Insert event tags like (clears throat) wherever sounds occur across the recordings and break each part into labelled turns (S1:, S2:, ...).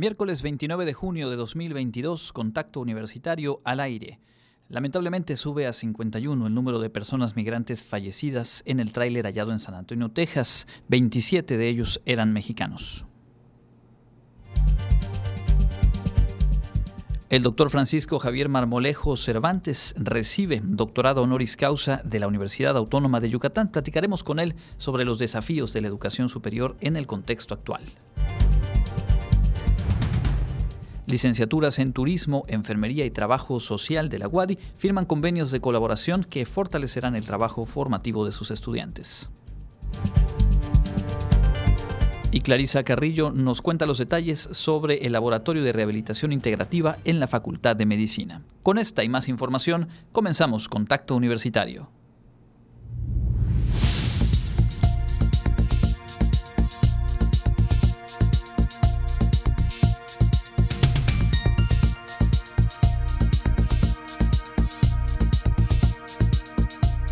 S1: Miércoles 29 de junio de 2022, contacto universitario al aire. Lamentablemente sube a 51 el número de personas migrantes fallecidas en el tráiler hallado en San Antonio, Texas. 27 de ellos eran mexicanos. El doctor Francisco Javier Marmolejo Cervantes recibe doctorado honoris causa de la Universidad Autónoma de Yucatán. Platicaremos con él sobre los desafíos de la educación superior en el contexto actual. Licenciaturas en Turismo, Enfermería y Trabajo Social de la UADI firman convenios de colaboración que fortalecerán el trabajo formativo de sus estudiantes. Y Clarisa Carrillo nos cuenta los detalles sobre el Laboratorio de Rehabilitación Integrativa en la Facultad de Medicina. Con esta y más información, comenzamos Contacto Universitario.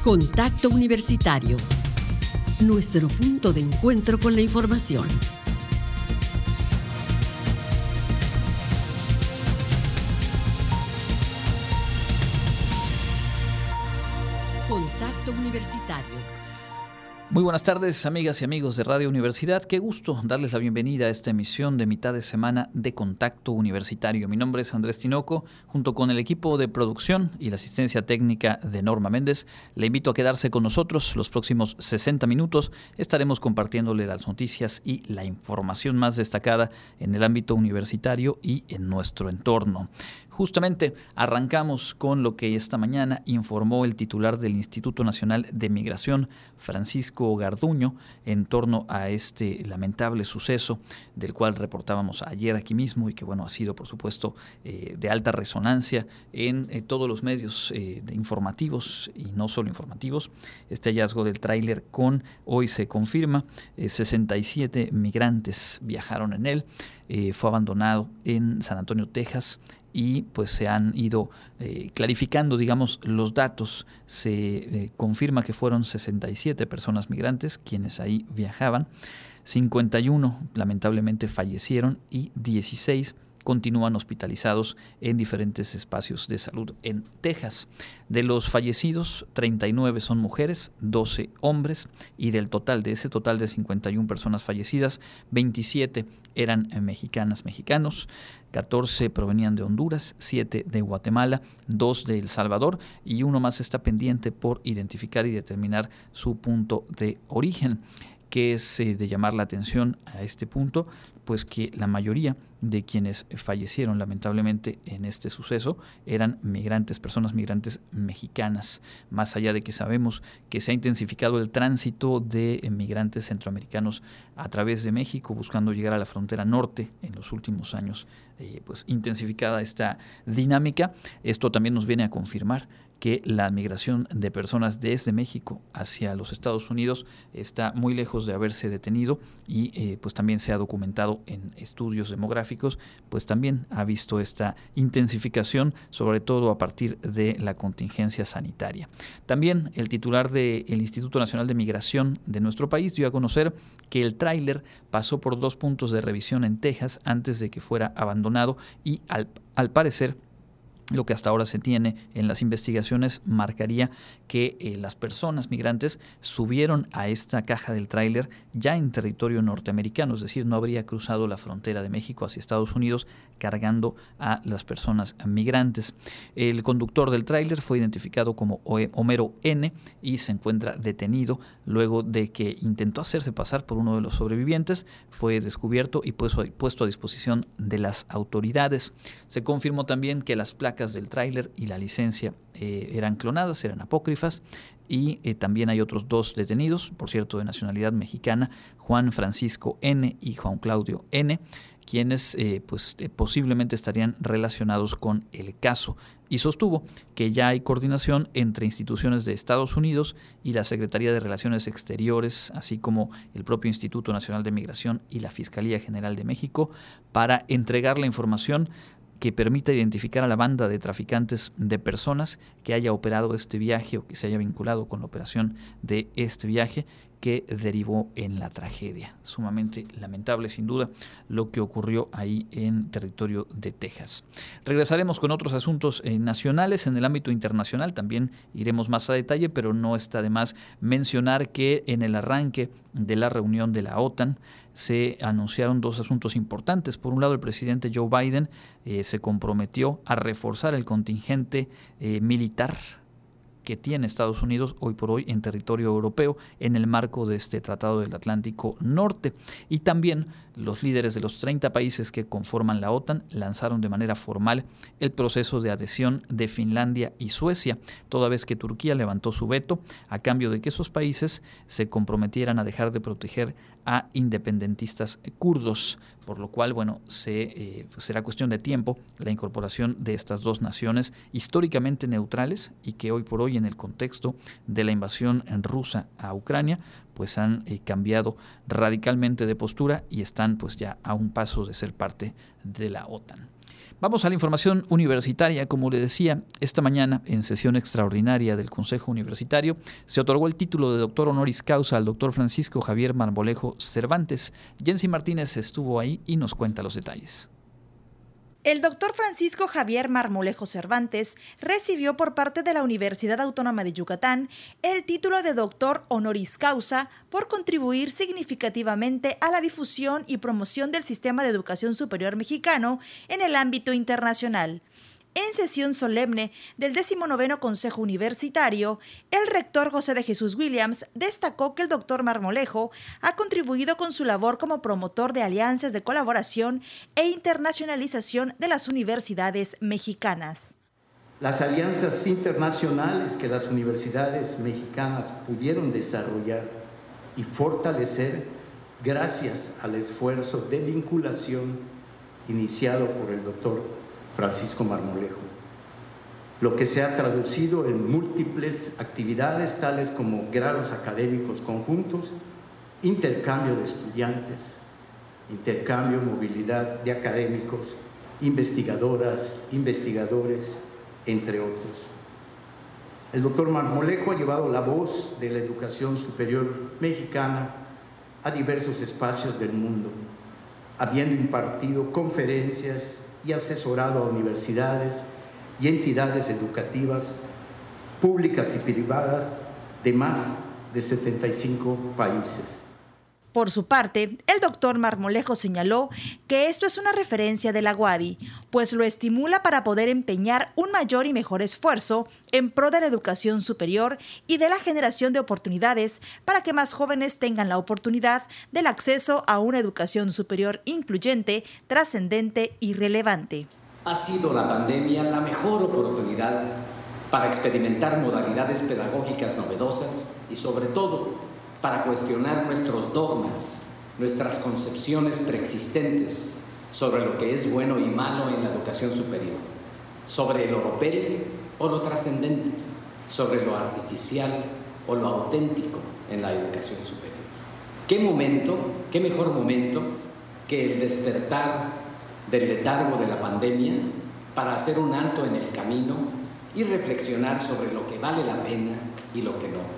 S2: Contacto Universitario nuestro punto de encuentro con la información.
S1: Muy buenas tardes, amigas y amigos de Radio Universidad. Qué gusto darles la bienvenida a esta emisión de mitad de semana de Contacto Universitario. Mi nombre es Andrés Tinoco, junto con el equipo de producción y la asistencia técnica de Norma Méndez. Le invito a quedarse con nosotros los próximos 60 minutos. Estaremos compartiéndole las noticias y la información más destacada en el ámbito universitario y en nuestro entorno. Justamente arrancamos con lo que esta mañana informó el titular del Instituto Nacional de Migración, Francisco Garduño, en torno a este lamentable suceso del cual reportábamos ayer aquí mismo y que bueno ha sido por supuesto eh, de alta resonancia en eh, todos los medios eh, informativos y no solo informativos. Este hallazgo del tráiler con hoy se confirma 67 migrantes viajaron en él. fue abandonado en San Antonio, Texas, y pues se han ido eh, clarificando, digamos, los datos. Se eh, confirma que fueron 67 personas migrantes quienes ahí viajaban, 51 lamentablemente fallecieron y 16 continúan hospitalizados en diferentes espacios de salud en Texas. De los fallecidos, 39 son mujeres, 12 hombres y del total, de ese total de 51 personas fallecidas, 27 eran mexicanas, mexicanos, 14 provenían de Honduras, 7 de Guatemala, 2 de El Salvador y uno más está pendiente por identificar y determinar su punto de origen que es eh, de llamar la atención a este punto, pues que la mayoría de quienes fallecieron lamentablemente en este suceso eran migrantes, personas migrantes mexicanas, más allá de que sabemos que se ha intensificado el tránsito de migrantes centroamericanos a través de México buscando llegar a la frontera norte en los últimos años, eh, pues intensificada esta dinámica. Esto también nos viene a confirmar que la migración de personas desde México hacia los Estados Unidos está muy lejos de haberse detenido y eh, pues también se ha documentado en estudios demográficos, pues también ha visto esta intensificación, sobre todo a partir de la contingencia sanitaria. También el titular del Instituto Nacional de Migración de nuestro país dio a conocer que el tráiler pasó por dos puntos de revisión en Texas antes de que fuera abandonado y al, al parecer lo que hasta ahora se tiene en las investigaciones marcaría que eh, las personas migrantes subieron a esta caja del tráiler ya en territorio norteamericano, es decir, no habría cruzado la frontera de México hacia Estados Unidos cargando a las personas migrantes. El conductor del tráiler fue identificado como Homero N y se encuentra detenido luego de que intentó hacerse pasar por uno de los sobrevivientes, fue descubierto y puesto a disposición de las autoridades. Se confirmó también que las placas del tráiler y la licencia eh, eran clonadas, eran apócrifas. Y eh, también hay otros dos detenidos, por cierto, de nacionalidad mexicana, Juan Francisco N. y Juan Claudio N., quienes eh, pues, posiblemente estarían relacionados con el caso. Y sostuvo que ya hay coordinación entre instituciones de Estados Unidos y la Secretaría de Relaciones Exteriores, así como el propio Instituto Nacional de Migración y la Fiscalía General de México, para entregar la información que permita identificar a la banda de traficantes de personas que haya operado este viaje o que se haya vinculado con la operación de este viaje que derivó en la tragedia. Sumamente lamentable, sin duda, lo que ocurrió ahí en territorio de Texas. Regresaremos con otros asuntos eh, nacionales. En el ámbito internacional también iremos más a detalle, pero no está de más mencionar que en el arranque de la reunión de la OTAN se anunciaron dos asuntos importantes. Por un lado, el presidente Joe Biden eh, se comprometió a reforzar el contingente eh, militar que tiene Estados Unidos hoy por hoy en territorio europeo en el marco de este Tratado del Atlántico Norte. Y también los líderes de los 30 países que conforman la OTAN lanzaron de manera formal el proceso de adhesión de Finlandia y Suecia, toda vez que Turquía levantó su veto a cambio de que esos países se comprometieran a dejar de proteger a independentistas kurdos, por lo cual, bueno, eh, será cuestión de tiempo la incorporación de estas dos naciones históricamente neutrales y que hoy por hoy en el contexto de la invasión rusa a Ucrania, pues han eh, cambiado radicalmente de postura y están pues ya a un paso de ser parte de la OTAN. Vamos a la información universitaria. Como le decía, esta mañana en sesión extraordinaria del Consejo Universitario se otorgó el título de doctor honoris causa al doctor Francisco Javier Marmolejo Cervantes. Jensi Martínez estuvo ahí y nos cuenta los detalles.
S3: El doctor Francisco Javier Marmolejo Cervantes recibió por parte de la Universidad Autónoma de Yucatán el título de doctor honoris causa por contribuir significativamente a la difusión y promoción del sistema de educación superior mexicano en el ámbito internacional. En sesión solemne del 19 Consejo Universitario, el rector José de Jesús Williams destacó que el doctor Marmolejo ha contribuido con su labor como promotor de alianzas de colaboración e internacionalización de las universidades mexicanas.
S4: Las alianzas internacionales que las universidades mexicanas pudieron desarrollar y fortalecer gracias al esfuerzo de vinculación iniciado por el doctor Francisco Marmolejo, lo que se ha traducido en múltiples actividades tales como grados académicos conjuntos, intercambio de estudiantes, intercambio, movilidad de académicos, investigadoras, investigadores, entre otros. El doctor Marmolejo ha llevado la voz de la educación superior mexicana a diversos espacios del mundo, habiendo impartido conferencias y asesorado a universidades y entidades educativas públicas y privadas de más de 75 países.
S3: Por su parte, el doctor Marmolejo señaló que esto es una referencia de la UADI, pues lo estimula para poder empeñar un mayor y mejor esfuerzo en pro de la educación superior y de la generación de oportunidades para que más jóvenes tengan la oportunidad del acceso a una educación superior incluyente, trascendente y relevante.
S5: Ha sido la pandemia la mejor oportunidad para experimentar modalidades pedagógicas novedosas y sobre todo para cuestionar nuestros dogmas, nuestras concepciones preexistentes sobre lo que es bueno y malo en la educación superior, sobre el oropel o lo trascendente, sobre lo artificial o lo auténtico en la educación superior. ¿Qué momento, qué mejor momento que el despertar del letargo de la pandemia para hacer un alto en el camino y reflexionar sobre lo que vale la pena y lo que no?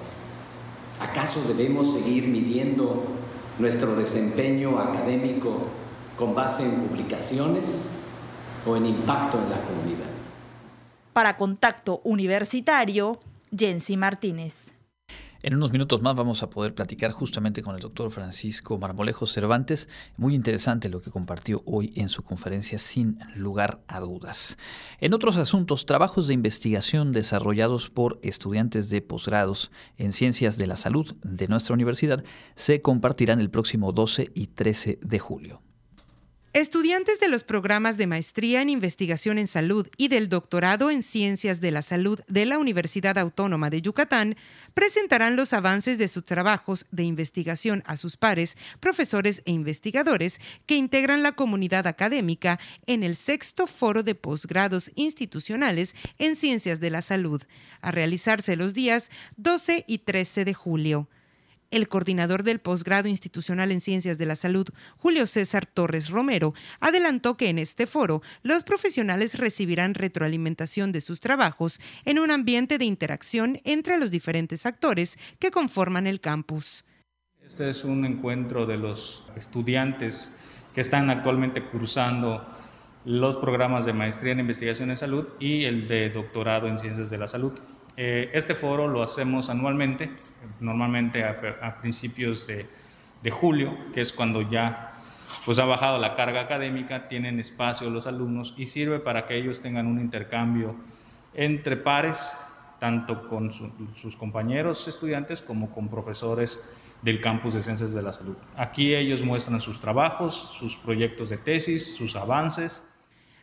S5: ¿Acaso debemos seguir midiendo nuestro desempeño académico con base en publicaciones o en impacto en la comunidad?
S3: Para Contacto Universitario, Jensi Martínez.
S1: En unos minutos más vamos a poder platicar justamente con el doctor Francisco Marmolejo Cervantes. Muy interesante lo que compartió hoy en su conferencia sin lugar a dudas. En otros asuntos, trabajos de investigación desarrollados por estudiantes de posgrados en ciencias de la salud de nuestra universidad se compartirán el próximo 12 y 13 de julio.
S6: Estudiantes de los programas de maestría en investigación en salud y del doctorado en ciencias de la salud de la Universidad Autónoma de Yucatán presentarán los avances de sus trabajos de investigación a sus pares, profesores e investigadores que integran la comunidad académica en el sexto foro de posgrados institucionales en ciencias de la salud, a realizarse los días 12 y 13 de julio. El coordinador del posgrado institucional en Ciencias de la Salud, Julio César Torres Romero, adelantó que en este foro los profesionales recibirán retroalimentación de sus trabajos en un ambiente de interacción entre los diferentes actores que conforman el campus.
S7: Este es un encuentro de los estudiantes que están actualmente cursando los programas de maestría en investigación en salud y el de doctorado en ciencias de la salud. Eh, este foro lo hacemos anualmente, normalmente a, principios de, julio, que es cuando ya pues, ha bajado la carga académica, tienen espacio los alumnos y sirve para que ellos tengan un intercambio entre pares, tanto con sus compañeros estudiantes como con profesores del campus de ciencias de la salud. Aquí ellos muestran sus trabajos, sus proyectos de tesis, sus avances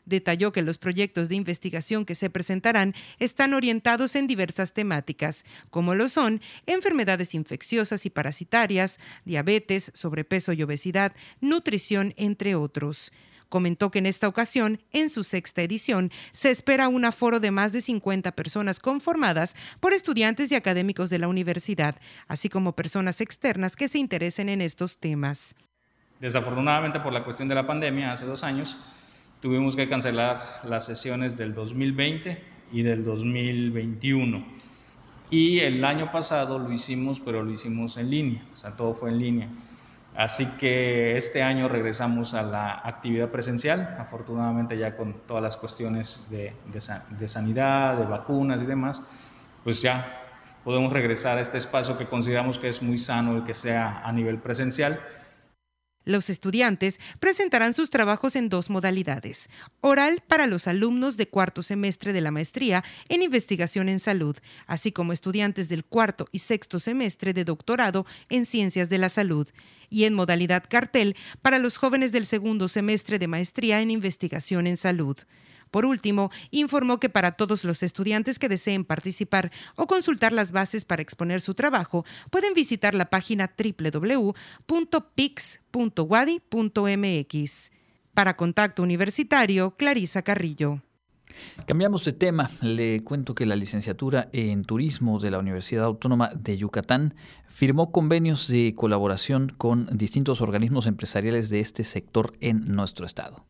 S6: Detalló que los proyectos de investigación que se presentarán están orientados en diversas temáticas, como lo son enfermedades infecciosas y parasitarias, diabetes, sobrepeso y obesidad, nutrición, entre otros. Comentó que en esta ocasión, en su sexta edición, se espera un aforo de más de 50 personas conformadas por estudiantes y académicos de la universidad, así como personas externas que se interesen en estos temas.
S7: Desafortunadamente, por la cuestión de la pandemia, hace dos años, tuvimos que cancelar las sesiones del 2020 y del 2021. Y el año pasado lo hicimos, pero lo hicimos en línea, o sea, todo fue en línea. Así que este año regresamos a la actividad presencial, afortunadamente ya con todas las cuestiones de, de sanidad, de vacunas y demás, pues ya podemos regresar a este espacio que consideramos que es muy sano el que sea a nivel presencial
S6: los estudiantes presentarán sus trabajos en dos modalidades. Oral para los alumnos de cuarto semestre de la maestría en investigación en salud, así como estudiantes del cuarto y sexto semestre de doctorado en ciencias de la salud y en modalidad cartel para los jóvenes del segundo semestre de maestría en investigación en salud. Por último, informó que para todos los estudiantes que deseen participar o consultar las bases para exponer su trabajo, pueden visitar la página www.pix.wadi.mx. Para Contacto Universitario, Clarisa Carrillo.
S1: Cambiamos de tema. Le cuento que la licenciatura en Turismo de la Universidad Autónoma de Yucatán firmó convenios de colaboración con distintos organismos empresariales de este sector en nuestro estado.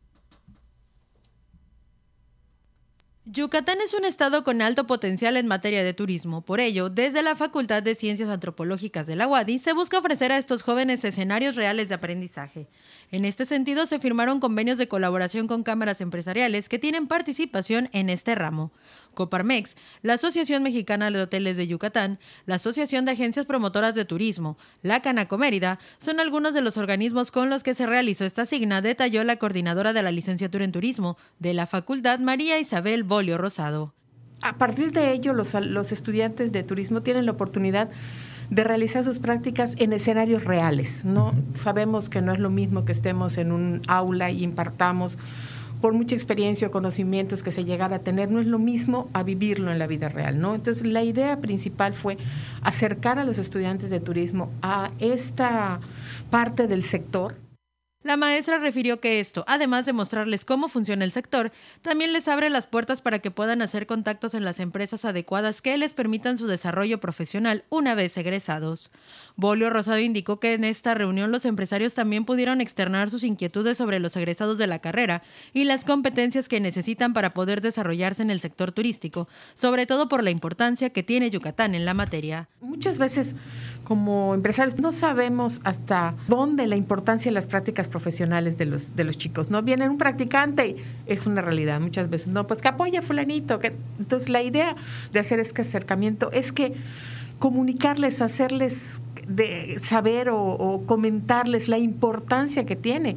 S8: Yucatán es un estado con alto potencial en materia de turismo. Por ello, desde la Facultad de Ciencias Antropológicas de la UADI se busca ofrecer a estos jóvenes escenarios reales de aprendizaje. En este sentido, se firmaron convenios de colaboración con cámaras empresariales que tienen participación en este ramo. Coparmex, la Asociación Mexicana de Hoteles de Yucatán, la Asociación de Agencias Promotoras de Turismo, la Canaco Mérida, son algunos de los organismos con los que se realizó esta signa, detalló la coordinadora de la licenciatura en turismo de la Facultad María Isabel Bolio Rosado.
S9: A partir de ello, los, los estudiantes de turismo tienen la oportunidad de realizar sus prácticas en escenarios reales. ¿no? Sabemos que no es lo mismo que estemos en un aula y impartamos por mucha experiencia o conocimientos que se llegara a tener, no es lo mismo a vivirlo en la vida real, ¿no? Entonces, la idea principal fue acercar a los estudiantes de turismo a esta parte del sector
S8: la maestra refirió que esto, además de mostrarles cómo funciona el sector, también les abre las puertas para que puedan hacer contactos en las empresas adecuadas que les permitan su desarrollo profesional una vez egresados. Bolio Rosado indicó que en esta reunión los empresarios también pudieron externar sus inquietudes sobre los egresados de la carrera y las competencias que necesitan para poder desarrollarse en el sector turístico, sobre todo por la importancia que tiene Yucatán en la materia.
S9: Muchas veces como empresarios no sabemos hasta dónde la importancia de las prácticas profesionales de los, de los chicos. No viene un practicante es una realidad muchas veces. No, pues que apoya fulanito. Que... Entonces la idea de hacer este acercamiento es que comunicarles, hacerles de saber o comentarles la importancia que tiene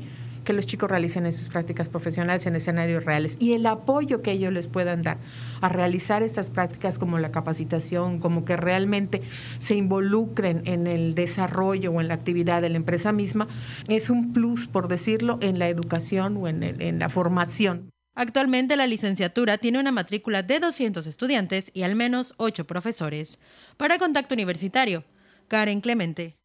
S9: que los chicos realicen en sus prácticas profesionales en escenarios reales y el apoyo que ellos les puedan dar a realizar estas prácticas como la capacitación, como que realmente se involucren en el desarrollo o en la actividad de la empresa misma, es un plus, por decirlo, en la educación o en, en la formación.
S8: Actualmente la licenciatura tiene una matrícula de 200 estudiantes y al menos 8 profesores. Para Contacto Universitario, Karen Clemente.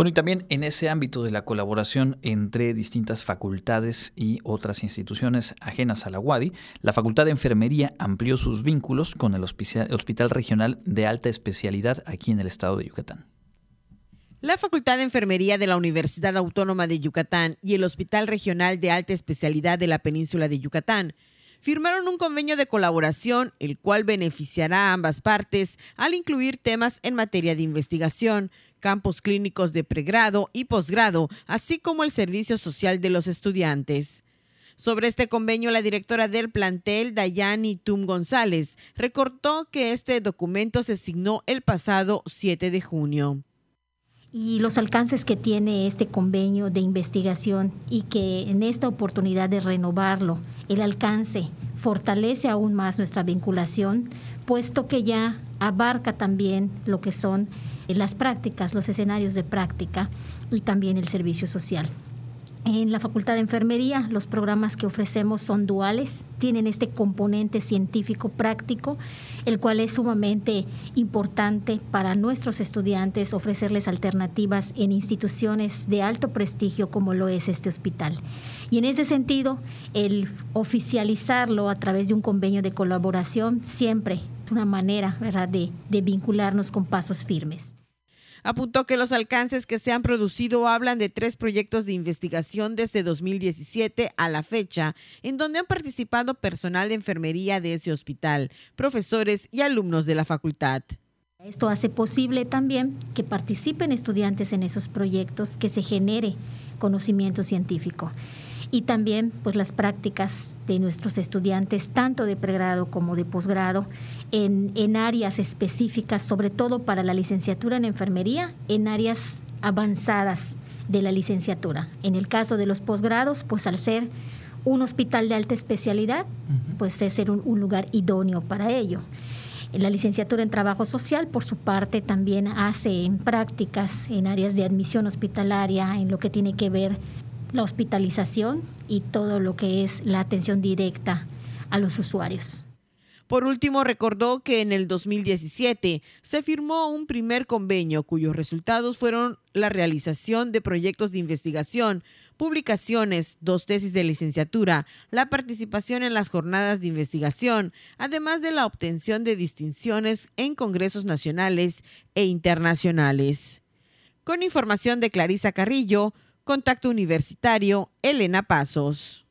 S1: Bueno, y también en ese ámbito de la colaboración entre distintas facultades y otras instituciones ajenas a la UADI, la Facultad de Enfermería amplió sus vínculos con el Hospital Regional de Alta Especialidad aquí en el estado de Yucatán.
S10: La Facultad de Enfermería de la Universidad Autónoma de Yucatán y el Hospital Regional de Alta Especialidad de la Península de Yucatán firmaron un convenio de colaboración, el cual beneficiará a ambas partes al incluir temas en materia de investigación campos clínicos de pregrado y posgrado, así como el servicio social de los estudiantes. Sobre este convenio, la directora del plantel, Dayani Tum González, recortó que este documento se signó el pasado 7 de junio
S11: y los alcances que tiene este convenio de investigación y que en esta oportunidad de renovarlo, el alcance fortalece aún más nuestra vinculación, puesto que ya abarca también lo que son las prácticas, los escenarios de práctica y también el servicio social. En la Facultad de Enfermería los programas que ofrecemos son duales, tienen este componente científico práctico, el cual es sumamente importante para nuestros estudiantes ofrecerles alternativas en instituciones de alto prestigio como lo es este hospital. Y en ese sentido, el oficializarlo a través de un convenio de colaboración siempre es una manera ¿verdad? De, de vincularnos con pasos firmes.
S10: Apuntó que los alcances que se han producido hablan de tres proyectos de investigación desde 2017 a la fecha, en donde han participado personal de enfermería de ese hospital, profesores y alumnos de la facultad.
S11: Esto hace posible también que participen estudiantes en esos proyectos, que se genere conocimiento científico y también pues las prácticas de nuestros estudiantes, tanto de pregrado como de posgrado, en, en áreas específicas, sobre todo para la licenciatura en enfermería, en áreas avanzadas de la licenciatura. En el caso de los posgrados, pues al ser un hospital de alta especialidad, pues es ser un, un, lugar idóneo para ello. La licenciatura en trabajo social, por su parte, también hace en prácticas en áreas de admisión hospitalaria, en lo que tiene que ver la hospitalización y todo lo que es la atención directa a los usuarios.
S10: Por último, recordó que en el 2017 se firmó un primer convenio cuyos resultados fueron la realización de proyectos de investigación, publicaciones, dos tesis de licenciatura, la participación en las jornadas de investigación, además de la obtención de distinciones en congresos nacionales e internacionales. Con información de Clarisa Carrillo, Contacto Universitario, Elena Pasos.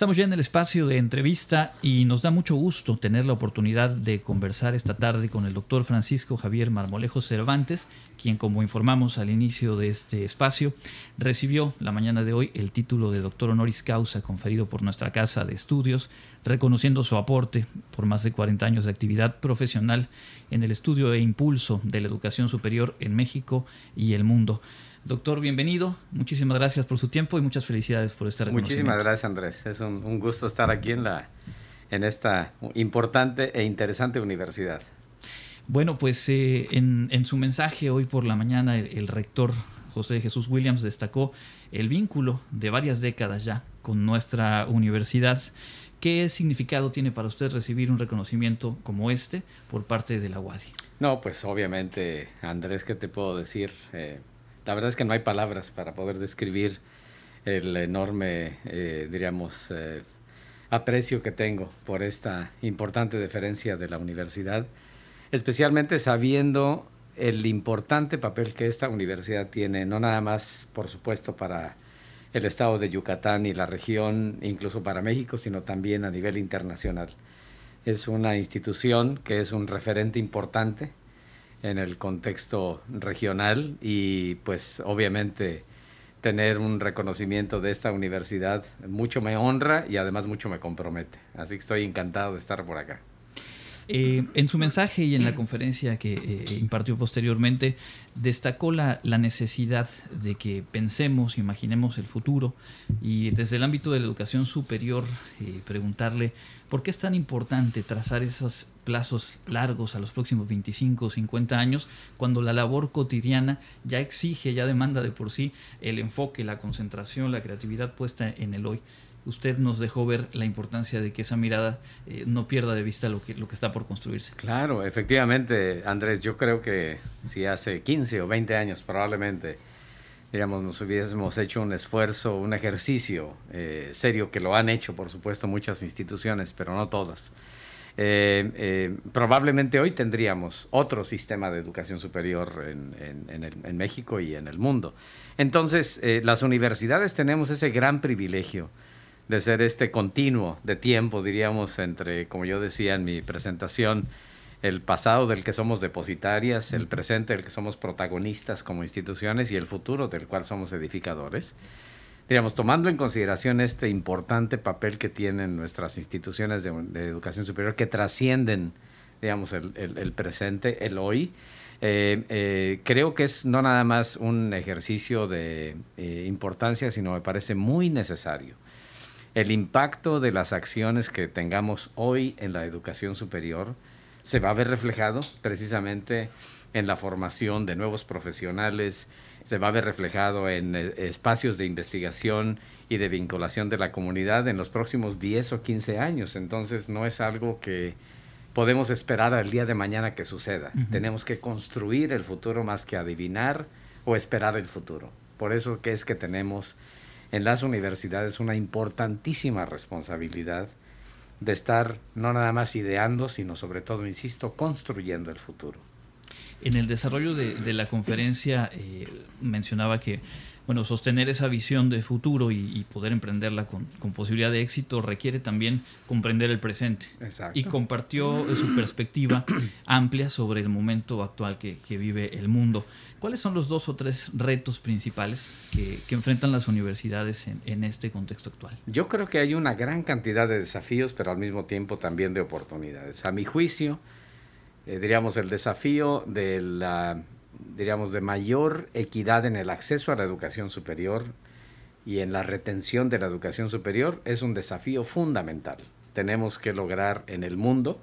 S1: Estamos ya en el espacio de entrevista y nos da mucho gusto tener la oportunidad de conversar esta tarde con el doctor Francisco Javier Marmolejo Cervantes, quien como informamos al inicio de este espacio, recibió la mañana de hoy el título de doctor honoris causa conferido por nuestra casa de estudios, reconociendo su aporte por más de 40 años de actividad profesional en el estudio e impulso de la educación superior en México y el mundo. Doctor, bienvenido. Muchísimas gracias por su tiempo y muchas felicidades por este reconocimiento.
S12: Muchísimas gracias, Andrés. Es un, gusto estar aquí en, la, en esta importante e interesante universidad.
S1: Bueno, pues eh, en, su mensaje hoy por la mañana el, rector José Jesús Williams destacó el vínculo de varias décadas ya con nuestra universidad. ¿Qué significado tiene para usted recibir un reconocimiento como este por parte de la UADI?
S12: No, pues obviamente, Andrés, ¿qué te puedo decir? Eh, la verdad es que no hay palabras para poder describir el enorme, eh, diríamos, eh, aprecio que tengo por esta importante deferencia de la universidad, especialmente sabiendo el importante papel que esta universidad tiene, no nada más, por supuesto, para el estado de Yucatán y la región, incluso para México, sino también a nivel internacional. Es una institución que es un referente importante en el contexto regional y pues obviamente tener un reconocimiento de esta universidad mucho me honra y además mucho me compromete. Así que estoy encantado de estar por acá.
S1: Eh, en su mensaje y en la conferencia que eh, impartió posteriormente, destacó la, la, necesidad de que pensemos, imaginemos el futuro y desde el ámbito de la educación superior eh, preguntarle por qué es tan importante trazar esos plazos largos a los próximos 25 o 50 años cuando la labor cotidiana ya exige, ya demanda de por sí el enfoque, la concentración, la creatividad puesta en el hoy usted nos dejó ver la importancia de que esa mirada eh, no pierda de vista lo que, lo que está por construirse.
S12: Claro, efectivamente, Andrés, yo creo que si hace 15 o 20 años probablemente, digamos, nos hubiésemos hecho un esfuerzo, un ejercicio eh, serio, que lo han hecho, por supuesto, muchas instituciones, pero no todas, eh, eh, probablemente hoy tendríamos otro sistema de educación superior en, México y en el mundo. Entonces, eh, las universidades tenemos ese gran privilegio de ser este continuo de tiempo, diríamos, entre, como yo decía en mi presentación, el pasado del que somos depositarias, el presente del que somos protagonistas como instituciones y el futuro del cual somos edificadores digamos, tomando en consideración este importante papel que tienen nuestras instituciones de, educación superior, que trascienden, digamos, el, presente, el hoy, eh, eh, creo que es no nada más un ejercicio de eh, importancia, sino me parece muy necesario. El impacto de las acciones que tengamos hoy en la educación superior se va a ver reflejado precisamente en la formación de nuevos profesionales, se va a ver reflejado en eh, espacios de investigación y de vinculación de la comunidad en los próximos 10 o 15 años. Entonces no es algo que podemos esperar al día de mañana que suceda. Tenemos que construir el futuro más que adivinar o esperar el futuro. Por eso que es que tenemos en las universidades una importantísima responsabilidad de estar no nada más ideando, sino sobre todo, insisto, construyendo el futuro.
S1: En el desarrollo de, la conferencia eh, mencionaba que bueno, sostener esa visión de futuro y, poder emprenderla con, posibilidad de éxito requiere también comprender el presente. Y compartió su perspectiva (clears throat) amplia sobre el momento actual que, vive el mundo. ¿Cuáles son los dos o tres retos principales que, enfrentan las universidades en, en, este contexto actual?
S12: Yo creo que hay una gran cantidad de desafíos, pero al mismo tiempo también de oportunidades. A mi juicio, eh, diríamos, el desafío de la, diríamos, de mayor equidad en el acceso a la educación superior y en la retención de la educación superior es un desafío fundamental. Tenemos que lograr en el mundo,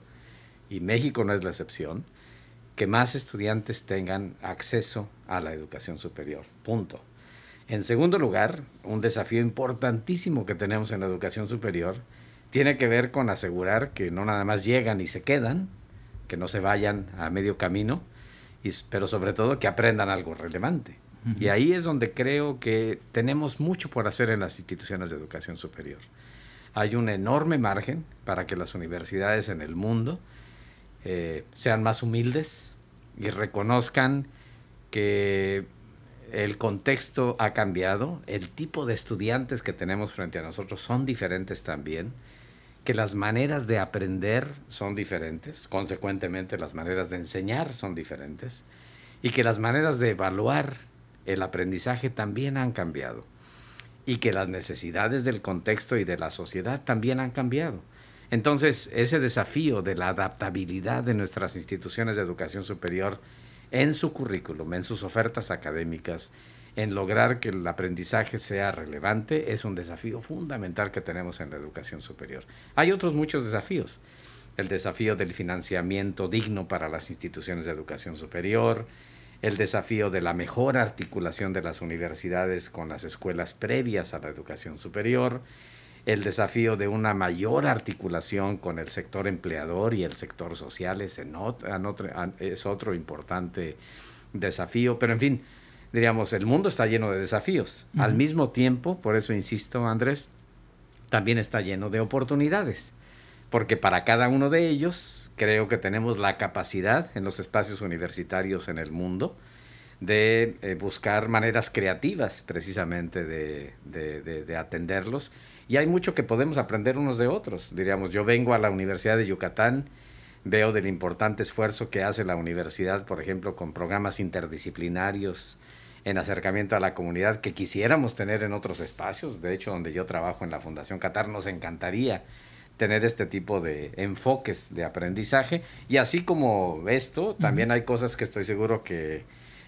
S12: y México no es la excepción, que más estudiantes tengan acceso a la educación superior. Punto. En segundo lugar, un desafío importantísimo que tenemos en la educación superior tiene que ver con asegurar que no nada más llegan y se quedan, que no se vayan a medio camino, y, pero sobre todo que aprendan algo relevante. Y ahí es donde creo que tenemos mucho por hacer en las instituciones de educación superior. Hay un enorme margen para que las universidades en el mundo eh, sean más humildes y reconozcan que el contexto ha cambiado, el tipo de estudiantes que tenemos frente a nosotros son diferentes también que las maneras de aprender son diferentes, consecuentemente las maneras de enseñar son diferentes, y que las maneras de evaluar el aprendizaje también han cambiado, y que las necesidades del contexto y de la sociedad también han cambiado. Entonces, ese desafío de la adaptabilidad de nuestras instituciones de educación superior en su currículum, en sus ofertas académicas, en lograr que el aprendizaje sea relevante es un desafío fundamental que tenemos en la educación superior. Hay otros muchos desafíos. El desafío del financiamiento digno para las instituciones de educación superior, el desafío de la mejor articulación de las universidades con las escuelas previas a la educación superior, el desafío de una mayor articulación con el sector empleador y el sector social es, otro importante desafío, pero en fin, diríamos, el mundo está lleno de desafíos. Al mismo tiempo, por eso insisto, Andrés, también está lleno de oportunidades, porque para cada uno de ellos creo que tenemos la capacidad en los espacios universitarios en el mundo de eh, buscar maneras creativas precisamente de, de, atenderlos. Y hay mucho que podemos aprender unos de otros. Diríamos, yo vengo a la Universidad de Yucatán, veo del importante esfuerzo que hace la universidad, por ejemplo, con programas interdisciplinarios, en acercamiento a la comunidad que quisiéramos tener en otros espacios. De hecho, donde yo trabajo en la Fundación Qatar, nos encantaría tener este tipo de enfoques de aprendizaje. Y así como esto, también hay cosas que estoy seguro que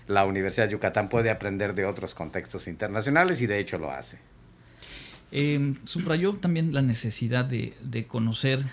S12: la Universidad de Yucatán puede aprender de otros contextos internacionales y de hecho lo hace.
S1: Eh, subrayó también la necesidad de, de conocer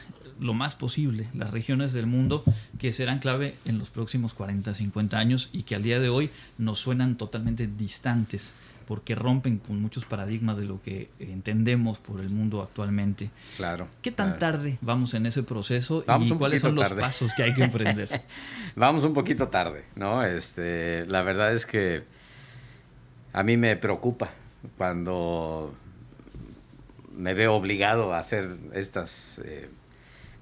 S1: lo más posible las regiones del mundo que serán clave en los próximos 40, 50 años y que al día de hoy nos suenan totalmente distantes porque rompen con muchos paradigmas de lo que entendemos por el mundo actualmente.
S12: Claro.
S1: ¿Qué tan tarde vamos en ese proceso y cuáles son los pasos que hay que emprender? (laughs)
S12: vamos un poquito tarde, ¿no? Este, la verdad es que a mí me preocupa cuando me veo obligado a hacer estas eh,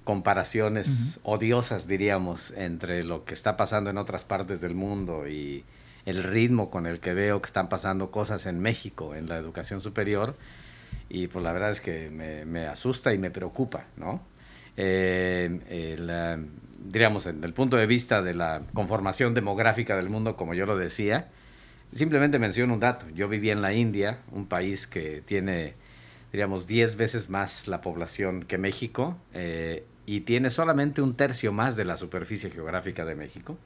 S12: comparaciones odiosas, diríamos, entre lo que está pasando en otras partes del mundo y el ritmo con el que veo que están pasando cosas en México, en la educación superior, y pues la verdad es que me, asusta y me preocupa, ¿no? Eh, diríamos, desde el punto de vista de la conformación demográfica del mundo, como yo lo decía, simplemente menciono un dato. Yo viví en la India, un país que tiene, diríamos, 10 veces más la población que México, eh, y tiene solamente un tercio más de la superficie geográfica de México.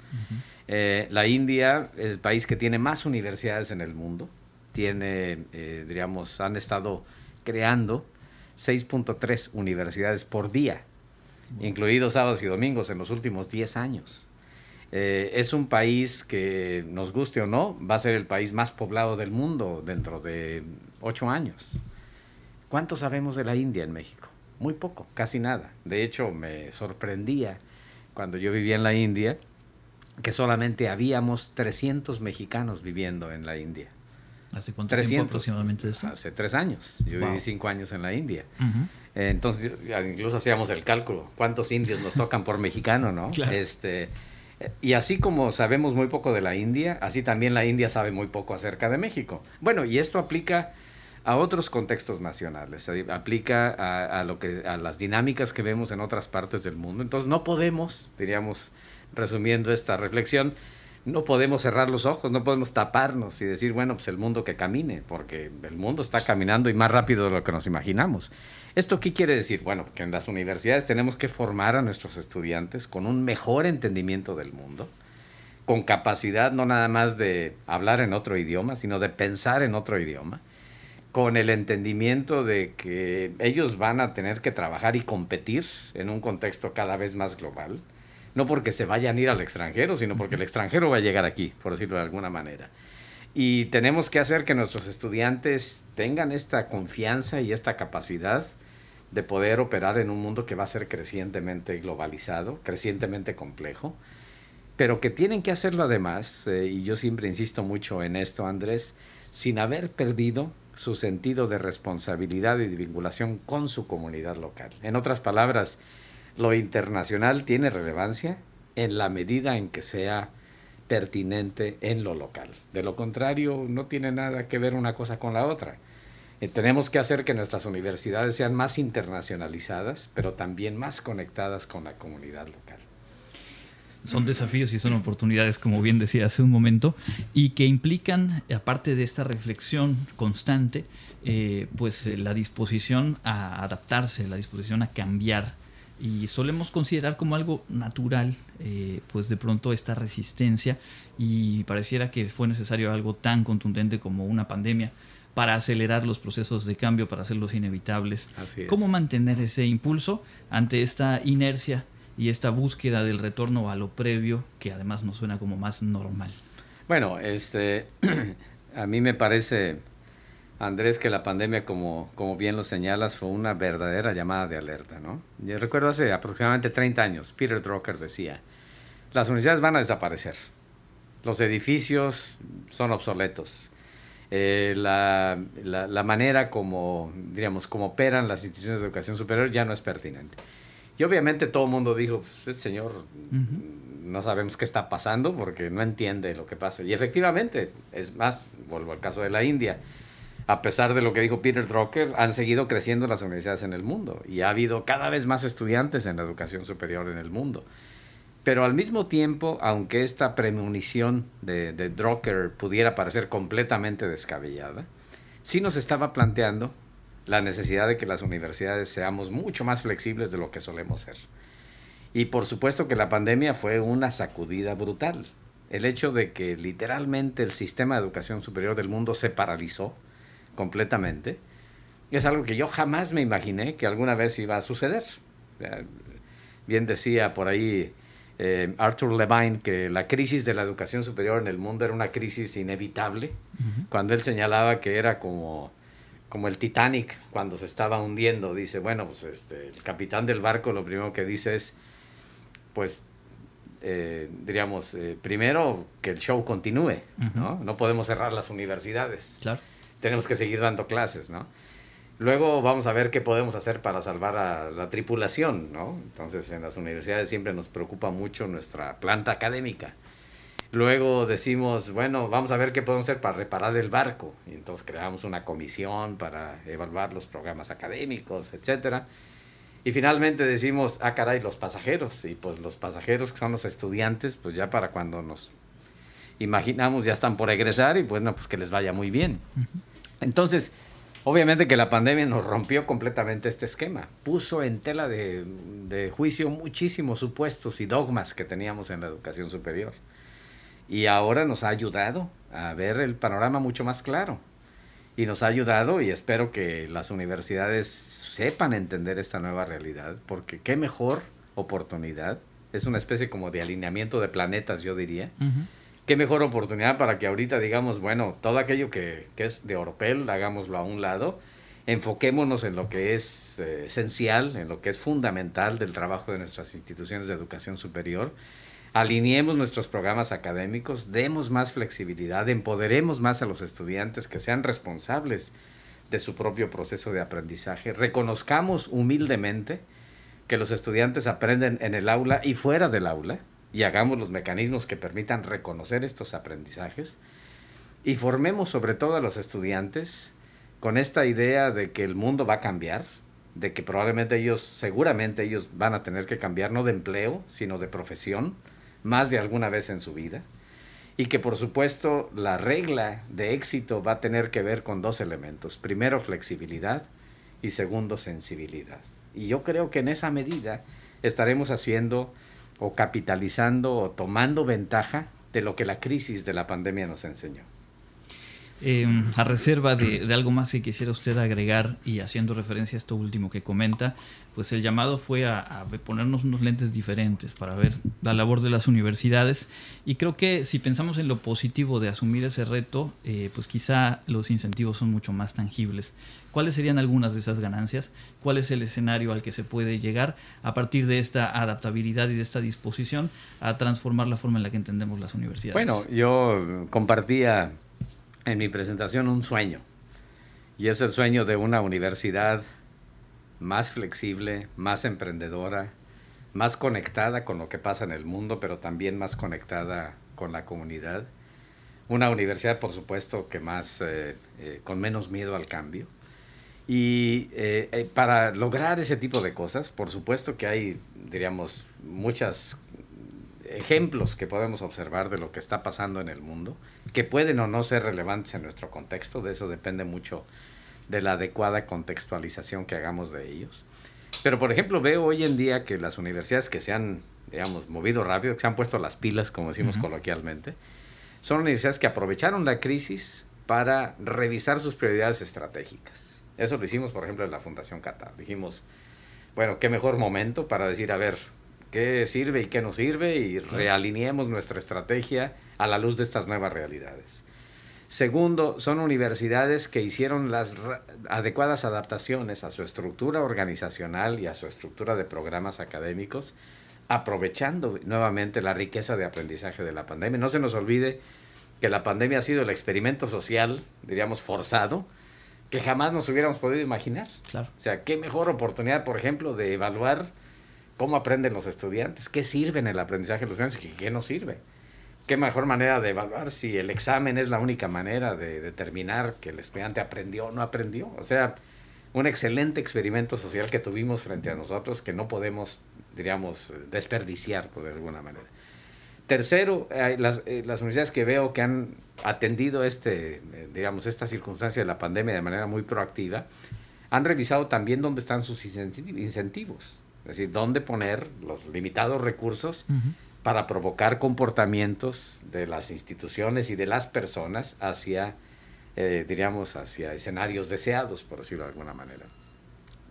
S12: Eh, la India es el país que tiene más universidades en el mundo. Tiene, eh, diríamos, han estado creando 6.3 universidades por día, incluidos sábados y domingos en los últimos 10 años. Eh, es un país que, nos guste o no, va a ser el país más poblado del mundo dentro de 8 años. ¿Cuánto sabemos de la India en México? Muy poco, casi nada. De hecho, me sorprendía cuando yo vivía en la India que solamente habíamos 300 mexicanos viviendo en la India.
S1: ¿Hace cuánto tiempo aproximadamente esto?
S12: Hace tres años. Yo viví cinco años en la India. entonces, incluso hacíamos el cálculo. ¿Cuántos indios nos tocan por mexicano, no? (laughs) Este, y así como sabemos muy poco de la India, así también la India sabe muy poco acerca de México. Bueno, y esto aplica a otros contextos nacionales, aplica a, lo que, a las dinámicas que vemos en otras partes del mundo. Entonces no podemos, diríamos, resumiendo esta reflexión, no podemos cerrar los ojos, no podemos taparnos y decir, bueno, pues el mundo que camine, porque el mundo está caminando y más rápido de lo que nos imaginamos. ¿Esto qué quiere decir? Bueno, que en las universidades tenemos que formar a nuestros estudiantes con un mejor entendimiento del mundo, con capacidad no nada más de hablar en otro idioma, sino de pensar en otro idioma con el entendimiento de que ellos van a tener que trabajar y competir en un contexto cada vez más global, no porque se vayan a ir al extranjero, sino porque el extranjero va a llegar aquí, por decirlo de alguna manera. Y tenemos que hacer que nuestros estudiantes tengan esta confianza y esta capacidad de poder operar en un mundo que va a ser crecientemente globalizado, crecientemente complejo, pero que tienen que hacerlo además, eh, y yo siempre insisto mucho en esto, Andrés, sin haber perdido su sentido de responsabilidad y de vinculación con su comunidad local. En otras palabras, lo internacional tiene relevancia en la medida en que sea pertinente en lo local. De lo contrario, no tiene nada que ver una cosa con la otra. Eh, tenemos que hacer que nuestras universidades sean más internacionalizadas, pero también más conectadas con la comunidad local
S1: son desafíos y son oportunidades, como bien decía hace un momento, y que implican, aparte de esta reflexión constante, eh, pues eh, la disposición a adaptarse, la disposición a cambiar. Y solemos considerar como algo natural, eh, pues de pronto esta resistencia y pareciera que fue necesario algo tan contundente como una pandemia para acelerar los procesos de cambio, para hacerlos inevitables. ¿Cómo mantener ese impulso ante esta inercia y esta búsqueda del retorno a lo previo, que además nos suena como más normal.
S12: Bueno, este, (clears throat) a mí me parece, Andrés, que la pandemia, como, como bien lo señalas, fue una verdadera llamada de alerta, ¿no? Yo recuerdo hace aproximadamente 30 años, Peter Drucker decía, las universidades van a desaparecer, los edificios son obsoletos, eh, la, la, manera como, diríamos, como operan las instituciones de educación superior ya no es pertinente. Y obviamente todo el mundo dijo, pues este señor no sabemos qué está pasando porque no entiende lo que pasa. Y efectivamente, es más, vuelvo al caso de la India, a pesar de lo que dijo Peter Drucker, han seguido creciendo las universidades en el mundo y ha habido cada vez más estudiantes en la educación superior en el mundo. Pero al mismo tiempo, aunque esta premonición de, de Drucker pudiera parecer completamente descabellada, sí nos estaba planteando la necesidad de que las universidades seamos mucho más flexibles de lo que solemos ser. Y por supuesto que la pandemia fue una sacudida brutal. El hecho de que literalmente el sistema de educación superior del mundo se paralizó completamente es algo que yo jamás me imaginé que alguna vez iba a suceder. Bien decía por ahí eh, Arthur Levine que la crisis de la educación superior en el mundo era una crisis inevitable, cuando él señalaba que era como como el Titanic cuando se estaba hundiendo, dice, bueno, pues este, el capitán del barco lo primero que dice es, pues, eh, diríamos, eh, primero que el show continúe, ¿no? No podemos cerrar las universidades. Claro. Tenemos que seguir dando clases, ¿no? Luego vamos a ver qué podemos hacer para salvar a la tripulación, ¿no? Entonces en las universidades siempre nos preocupa mucho nuestra planta académica. Luego decimos, bueno, vamos a ver qué podemos hacer para reparar el barco. Y entonces creamos una comisión para evaluar los programas académicos, etcétera. Y finalmente decimos, ah, caray, los pasajeros. Y pues los pasajeros, que son los estudiantes, pues ya para cuando nos imaginamos ya están por egresar y bueno, pues que les vaya muy bien. Entonces, obviamente que la pandemia nos rompió completamente este esquema. Puso en tela de, de juicio muchísimos supuestos y dogmas que teníamos en la educación superior. Y ahora nos ha ayudado a ver el panorama mucho más claro. Y nos ha ayudado y espero que las universidades sepan entender esta nueva realidad, porque qué mejor oportunidad, es una especie como de alineamiento de planetas, yo diría, qué mejor oportunidad para que ahorita digamos, bueno, todo aquello que, que es de Oropel, hagámoslo a un lado, enfoquémonos en lo que es eh, esencial, en lo que es fundamental del trabajo de nuestras instituciones de educación superior, alineemos nuestros programas académicos, demos más flexibilidad, empoderemos más a los estudiantes que sean responsables de su propio proceso de aprendizaje. Reconozcamos humildemente que los estudiantes aprenden en el aula y fuera del aula y hagamos los mecanismos que permitan reconocer estos aprendizajes y formemos sobre todo a los estudiantes con esta idea de que el mundo va a cambiar, de que probablemente ellos, seguramente ellos van a tener que cambiar no de empleo, sino de profesión, más de alguna vez en su vida y que por supuesto la regla de éxito va a tener que ver con dos elementos. Primero, flexibilidad y segundo, sensibilidad. Y yo creo que en esa medida estaremos haciendo o capitalizando o tomando ventaja de lo que la crisis de la pandemia nos enseñó.
S1: Em, a reserva de, algo más que quisiera usted agregar y haciendo referencia a esto último que comenta, pues el llamado fue a, ponernos unos lentes diferentes para ver la labor de las universidades y creo que si pensamos en lo positivo de asumir ese reto, eh, pues quizá los incentivos son mucho más tangibles. ¿Cuáles serían algunas de esas ganancias? ¿Cuál es el escenario al que se puede llegar a partir de esta adaptabilidad y de esta disposición a transformar la forma en la que entendemos las universidades?
S12: Bueno, yo compartía en mi presentación un sueño. Y es el sueño de una universidad más flexible, más emprendedora, más conectada con lo que pasa en el mundo, pero también más conectada con la comunidad. Una universidad, por supuesto, que más, eh, eh, con menos miedo al cambio. Y eh, para lograr ese tipo de cosas, por supuesto que hay, diríamos, muchas ejemplos que podemos observar de lo que está pasando en el mundo, que pueden o no ser relevantes en nuestro contexto, de eso depende mucho de la adecuada contextualización que hagamos de ellos. Pero, por ejemplo, veo hoy en día que las universidades que se han, digamos, movido rápido, que se han puesto las pilas, como decimos coloquialmente, son universidades que aprovecharon la crisis para revisar sus prioridades estratégicas. Eso lo hicimos, por ejemplo, en la Fundación Qatar. Dijimos, bueno, qué mejor momento para decir, a ver, qué sirve y qué no sirve y realineemos nuestra estrategia a la luz de estas nuevas realidades. Segundo, son universidades que hicieron las adecuadas adaptaciones a su estructura organizacional y a su estructura de programas académicos, aprovechando nuevamente la riqueza de aprendizaje de la pandemia. No se nos olvide que la pandemia ha sido el experimento social, diríamos, forzado, que jamás nos hubiéramos podido imaginar.
S1: Claro.
S12: O sea, qué mejor oportunidad, por ejemplo, de evaluar cómo aprenden los estudiantes, qué sirve en el aprendizaje de los estudiantes y qué no sirve. Qué mejor manera de evaluar si el examen es la única manera de determinar que el estudiante aprendió o no aprendió. O sea, un excelente experimento social que tuvimos frente a nosotros que no podemos, diríamos, desperdiciar de alguna manera. Tercero, las, eh, las, universidades que veo que han atendido este, eh, digamos, esta circunstancia de la pandemia de manera muy proactiva, han revisado también dónde están sus incentivos. Es decir, dónde poner los limitados recursos para provocar comportamientos de las instituciones y de las personas hacia, eh, diríamos, hacia escenarios deseados, por decirlo de alguna manera.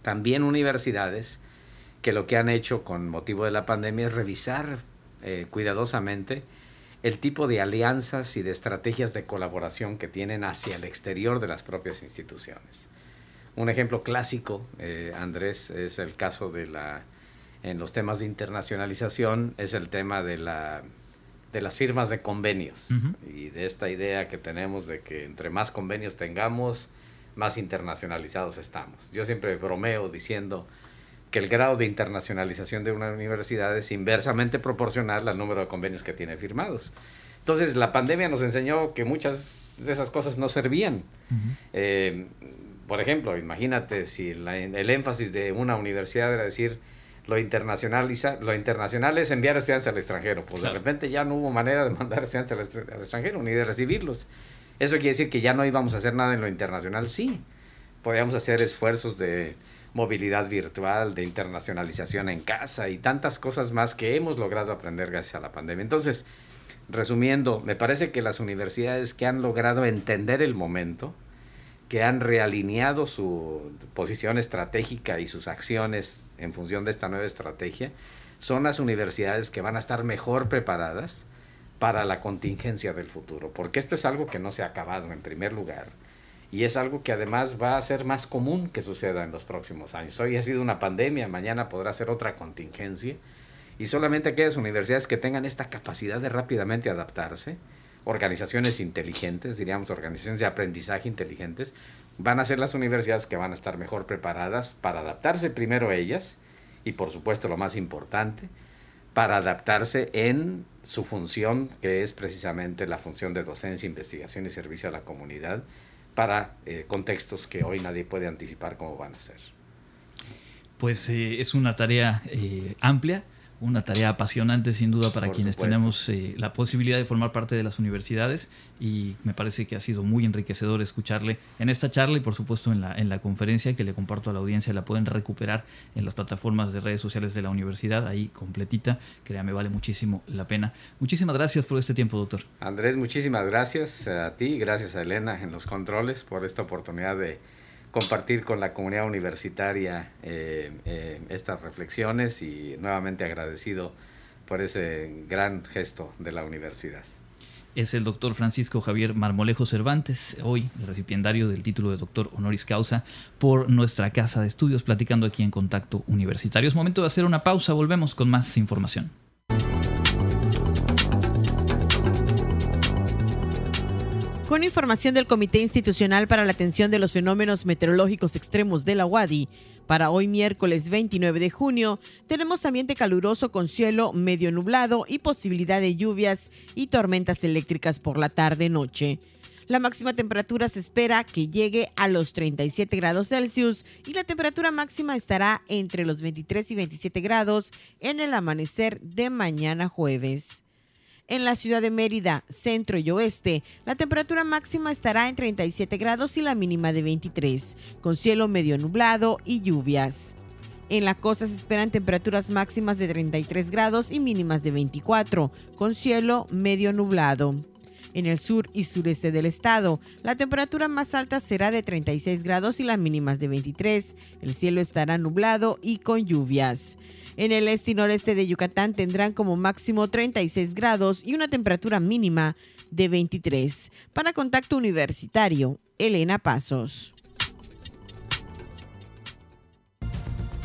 S12: También universidades que lo que han hecho con motivo de la pandemia es revisar eh, cuidadosamente el tipo de alianzas y de estrategias de colaboración que tienen hacia el exterior de las propias instituciones. Un ejemplo clásico, eh, Andrés, es el caso de la, en los temas de internacionalización, es el tema de, la, de las firmas de convenios y de esta idea que tenemos de que entre más convenios tengamos, más internacionalizados estamos. Yo siempre bromeo diciendo que el grado de internacionalización de una universidad es inversamente proporcional al número de convenios que tiene firmados. Entonces, la pandemia nos enseñó que muchas de esas cosas no servían. Eh, por ejemplo, imagínate si el énfasis de una universidad era decir lo internacionaliza, lo internacional es enviar estudiantes al extranjero. Pues de repente ya no hubo manera de mandar estudiantes al, extranjero ni de recibirlos. Eso quiere decir que ya no íbamos a hacer nada en lo internacional. Sí, podíamos hacer esfuerzos de movilidad virtual, de internacionalización en casa y tantas cosas más que hemos logrado aprender gracias a la pandemia. Entonces, resumiendo, me parece que las universidades que han logrado entender el momento, que han realineado su posición estratégica y sus acciones en función de esta nueva estrategia, son las universidades que van a estar mejor preparadas para la contingencia del futuro, porque esto es algo que no se ha acabado en primer lugar y es algo que además va a ser más común que suceda en los próximos años. Hoy ha sido una pandemia, mañana podrá ser otra contingencia y solamente aquellas universidades que tengan esta capacidad de rápidamente adaptarse, organizaciones inteligentes, diríamos organizaciones de aprendizaje inteligentes, van a ser las universidades que van a estar mejor preparadas para adaptarse primero ellas y por supuesto lo más importante, para adaptarse en su función, que es precisamente la función de docencia, investigación y servicio a la comunidad, para eh, contextos que hoy nadie puede anticipar cómo van a ser.
S1: Pues eh, es una tarea eh, amplia una tarea apasionante sin duda para quienes tenemos eh, la posibilidad de formar parte de las universidades y me parece que ha sido muy enriquecedor escucharle en esta charla y por supuesto en la, en la conferencia que le comparto a la audiencia la pueden recuperar en las plataformas de redes sociales de la universidad, ahí completita, créame, vale muchísimo la pena. Muchísimas gracias por este tiempo, doctor.
S12: Andrés, muchísimas gracias a ti, gracias a Elena en los controles por esta oportunidad de compartir con la comunidad universitaria eh, eh, estas reflexiones y nuevamente agradecido por ese gran gesto de la universidad.
S1: Es el doctor Francisco Javier Marmolejo Cervantes, hoy recipiendario del título de doctor honoris causa por nuestra casa de estudios, platicando aquí en Contacto Universitario. Es momento de hacer una pausa, volvemos con más información.
S10: Con información del Comité Institucional para la Atención de los Fenómenos Meteorológicos Extremos de la UADI, para hoy miércoles 29 de junio tenemos ambiente caluroso con cielo medio nublado y posibilidad de lluvias y tormentas eléctricas por la tarde-noche. La máxima temperatura se espera que llegue a los 37 grados Celsius y la temperatura máxima estará entre los 23 y 27 grados en el amanecer de mañana jueves. En la ciudad de Mérida, centro y oeste, la temperatura máxima estará en 37 grados y la mínima de 23, con cielo medio nublado y lluvias. En la costa se esperan temperaturas máximas de 33 grados y mínimas de 24, con cielo medio nublado. En el sur y sureste del estado, la temperatura más alta será de 36 grados y las mínimas de 23. El cielo estará nublado y con lluvias. En el este y noreste de Yucatán tendrán como máximo 36 grados y una temperatura mínima de 23. Para Contacto Universitario, Elena Pasos.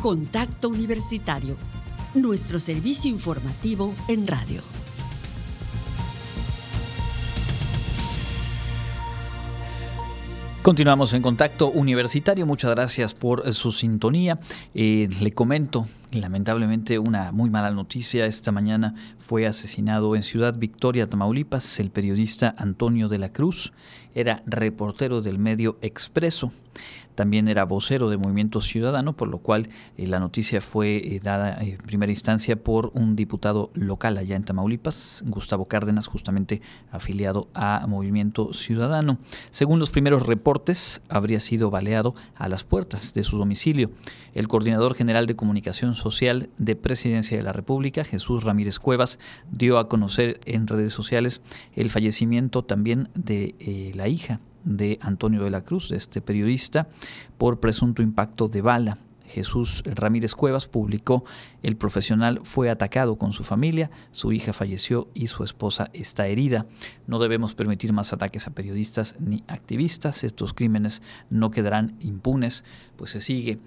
S2: Contacto Universitario, nuestro servicio informativo en radio.
S1: Continuamos en contacto universitario. Muchas gracias por su sintonía. Eh, le comento, lamentablemente, una muy mala noticia. Esta mañana fue asesinado en Ciudad Victoria, Tamaulipas, el periodista Antonio de la Cruz. Era reportero del medio Expreso también era vocero de Movimiento Ciudadano, por lo cual eh, la noticia fue eh, dada en primera instancia por un diputado local allá en Tamaulipas, Gustavo Cárdenas, justamente afiliado a Movimiento Ciudadano. Según los primeros reportes, habría sido baleado a las puertas de su domicilio. El coordinador general de comunicación social de Presidencia de la República, Jesús Ramírez Cuevas, dio a conocer en redes sociales el fallecimiento también de eh, la hija de Antonio de la Cruz, este periodista, por presunto impacto de bala Jesús Ramírez Cuevas publicó, el profesional fue atacado con su familia, su hija falleció y su esposa está herida. No debemos permitir más ataques a periodistas ni activistas. Estos crímenes no quedarán impunes, pues se sigue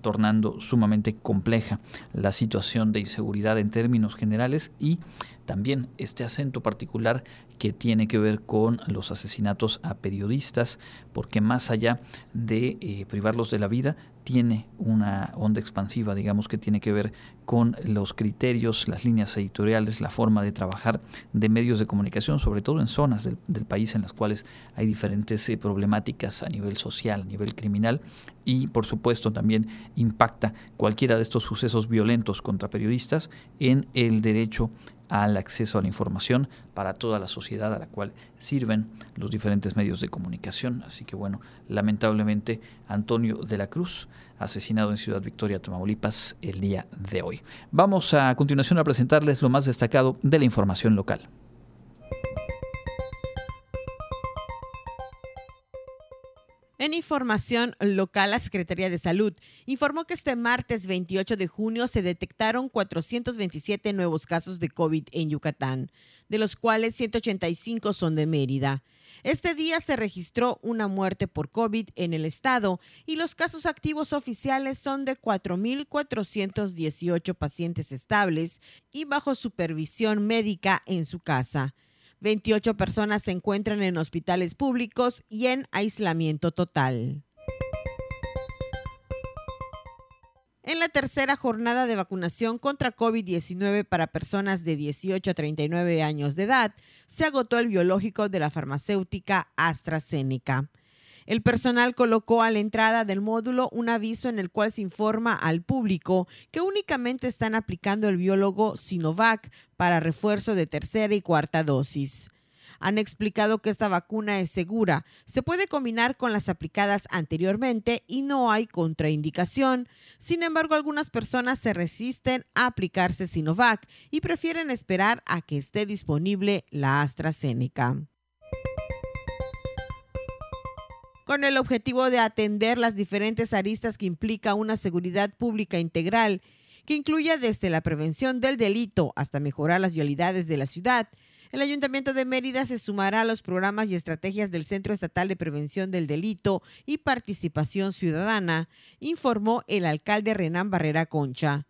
S1: tornando sumamente compleja la situación de inseguridad en términos generales y también este acento particular que tiene que ver con los asesinatos a periodistas, porque más allá de eh, privarlos de la vida, tiene una onda expansiva, digamos, que tiene que ver con los criterios, las líneas editoriales, la forma de trabajar de medios de comunicación, sobre todo en zonas del, país en las cuales hay diferentes eh, problemáticas a nivel social, a nivel criminal, y por supuesto también impacta cualquiera de estos sucesos violentos contra periodistas en el derecho al acceso a la información para toda la sociedad a la cual sirven los diferentes medios de comunicación. Así que bueno, lamentablemente Antonio de la Cruz, asesinado en Ciudad Victoria, Tamaulipas, el día de hoy. Vamos a continuación a presentarles lo más destacado de la información local.
S10: En información local, la Secretaría de Salud informó que este martes 28 de junio se detectaron 427 nuevos casos de COVID en Yucatán, de los cuales 185 son de Mérida. Este día se registró una muerte por COVID en el estado y los casos activos oficiales son de 4.418 pacientes estables y bajo supervisión médica en su casa. 28 personas se encuentran en hospitales públicos y en aislamiento total. En la tercera jornada de vacunación contra COVID-19 para personas de 18 a 39 años de edad, se agotó el biológico de la farmacéutica AstraZeneca. El personal colocó a la entrada del módulo un aviso en el cual se informa al público que únicamente están aplicando el biólogo Sinovac para refuerzo de tercera y cuarta dosis. Han explicado que esta vacuna es segura, se puede combinar con las aplicadas anteriormente y no hay contraindicación. Sin embargo, algunas personas se resisten a aplicarse Sinovac y prefieren esperar a que esté disponible la AstraZeneca con el objetivo de atender las diferentes aristas que implica una seguridad pública integral, que incluya desde la prevención del delito hasta mejorar las vialidades de la ciudad. El Ayuntamiento de Mérida se sumará a los programas y estrategias del Centro Estatal de Prevención del Delito y Participación Ciudadana, informó el alcalde Renán Barrera Concha.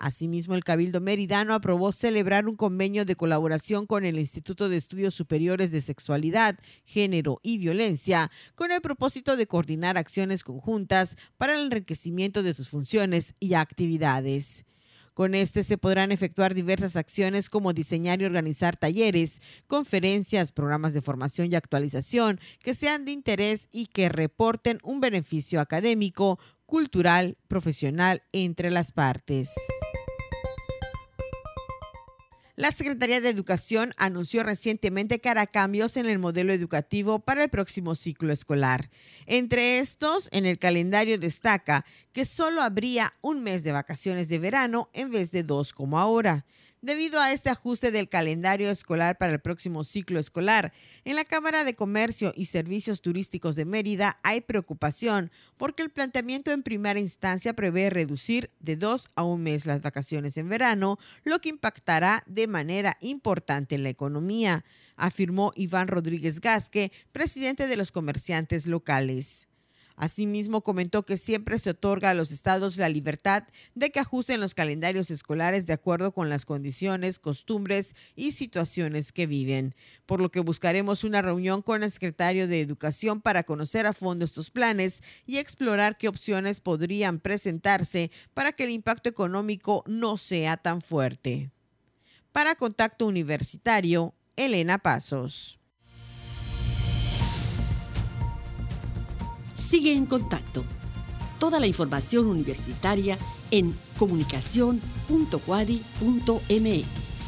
S10: Asimismo, el Cabildo Meridano aprobó celebrar un convenio de colaboración con el Instituto de Estudios Superiores de Sexualidad, Género y Violencia, con el propósito de coordinar acciones conjuntas para el enriquecimiento de sus funciones y actividades. Con este se podrán efectuar diversas acciones como diseñar y organizar talleres, conferencias, programas de formación y actualización que sean de interés y que reporten un beneficio académico, cultural, profesional entre las partes. La Secretaría de Educación anunció recientemente que hará cambios en el modelo educativo para el próximo ciclo escolar. Entre estos, en el calendario destaca que solo habría un mes de vacaciones de verano en vez de dos como ahora. Debido a este ajuste del calendario escolar para el próximo ciclo escolar, en la Cámara de Comercio y Servicios Turísticos de Mérida hay preocupación porque el planteamiento en primera instancia prevé reducir de dos a un mes las vacaciones en verano, lo que impactará de manera importante en la economía, afirmó Iván Rodríguez Gasque, presidente de los comerciantes locales. Asimismo, comentó que siempre se otorga a los estados la libertad de que ajusten los calendarios escolares de acuerdo con las condiciones, costumbres y situaciones que viven, por lo que buscaremos una reunión con el secretario de Educación para conocer a fondo estos planes y explorar qué opciones podrían presentarse para que el impacto económico no sea tan fuerte. Para Contacto Universitario, Elena Pasos.
S2: Sigue en contacto. Toda la información universitaria en comunicación.cuadi.mx.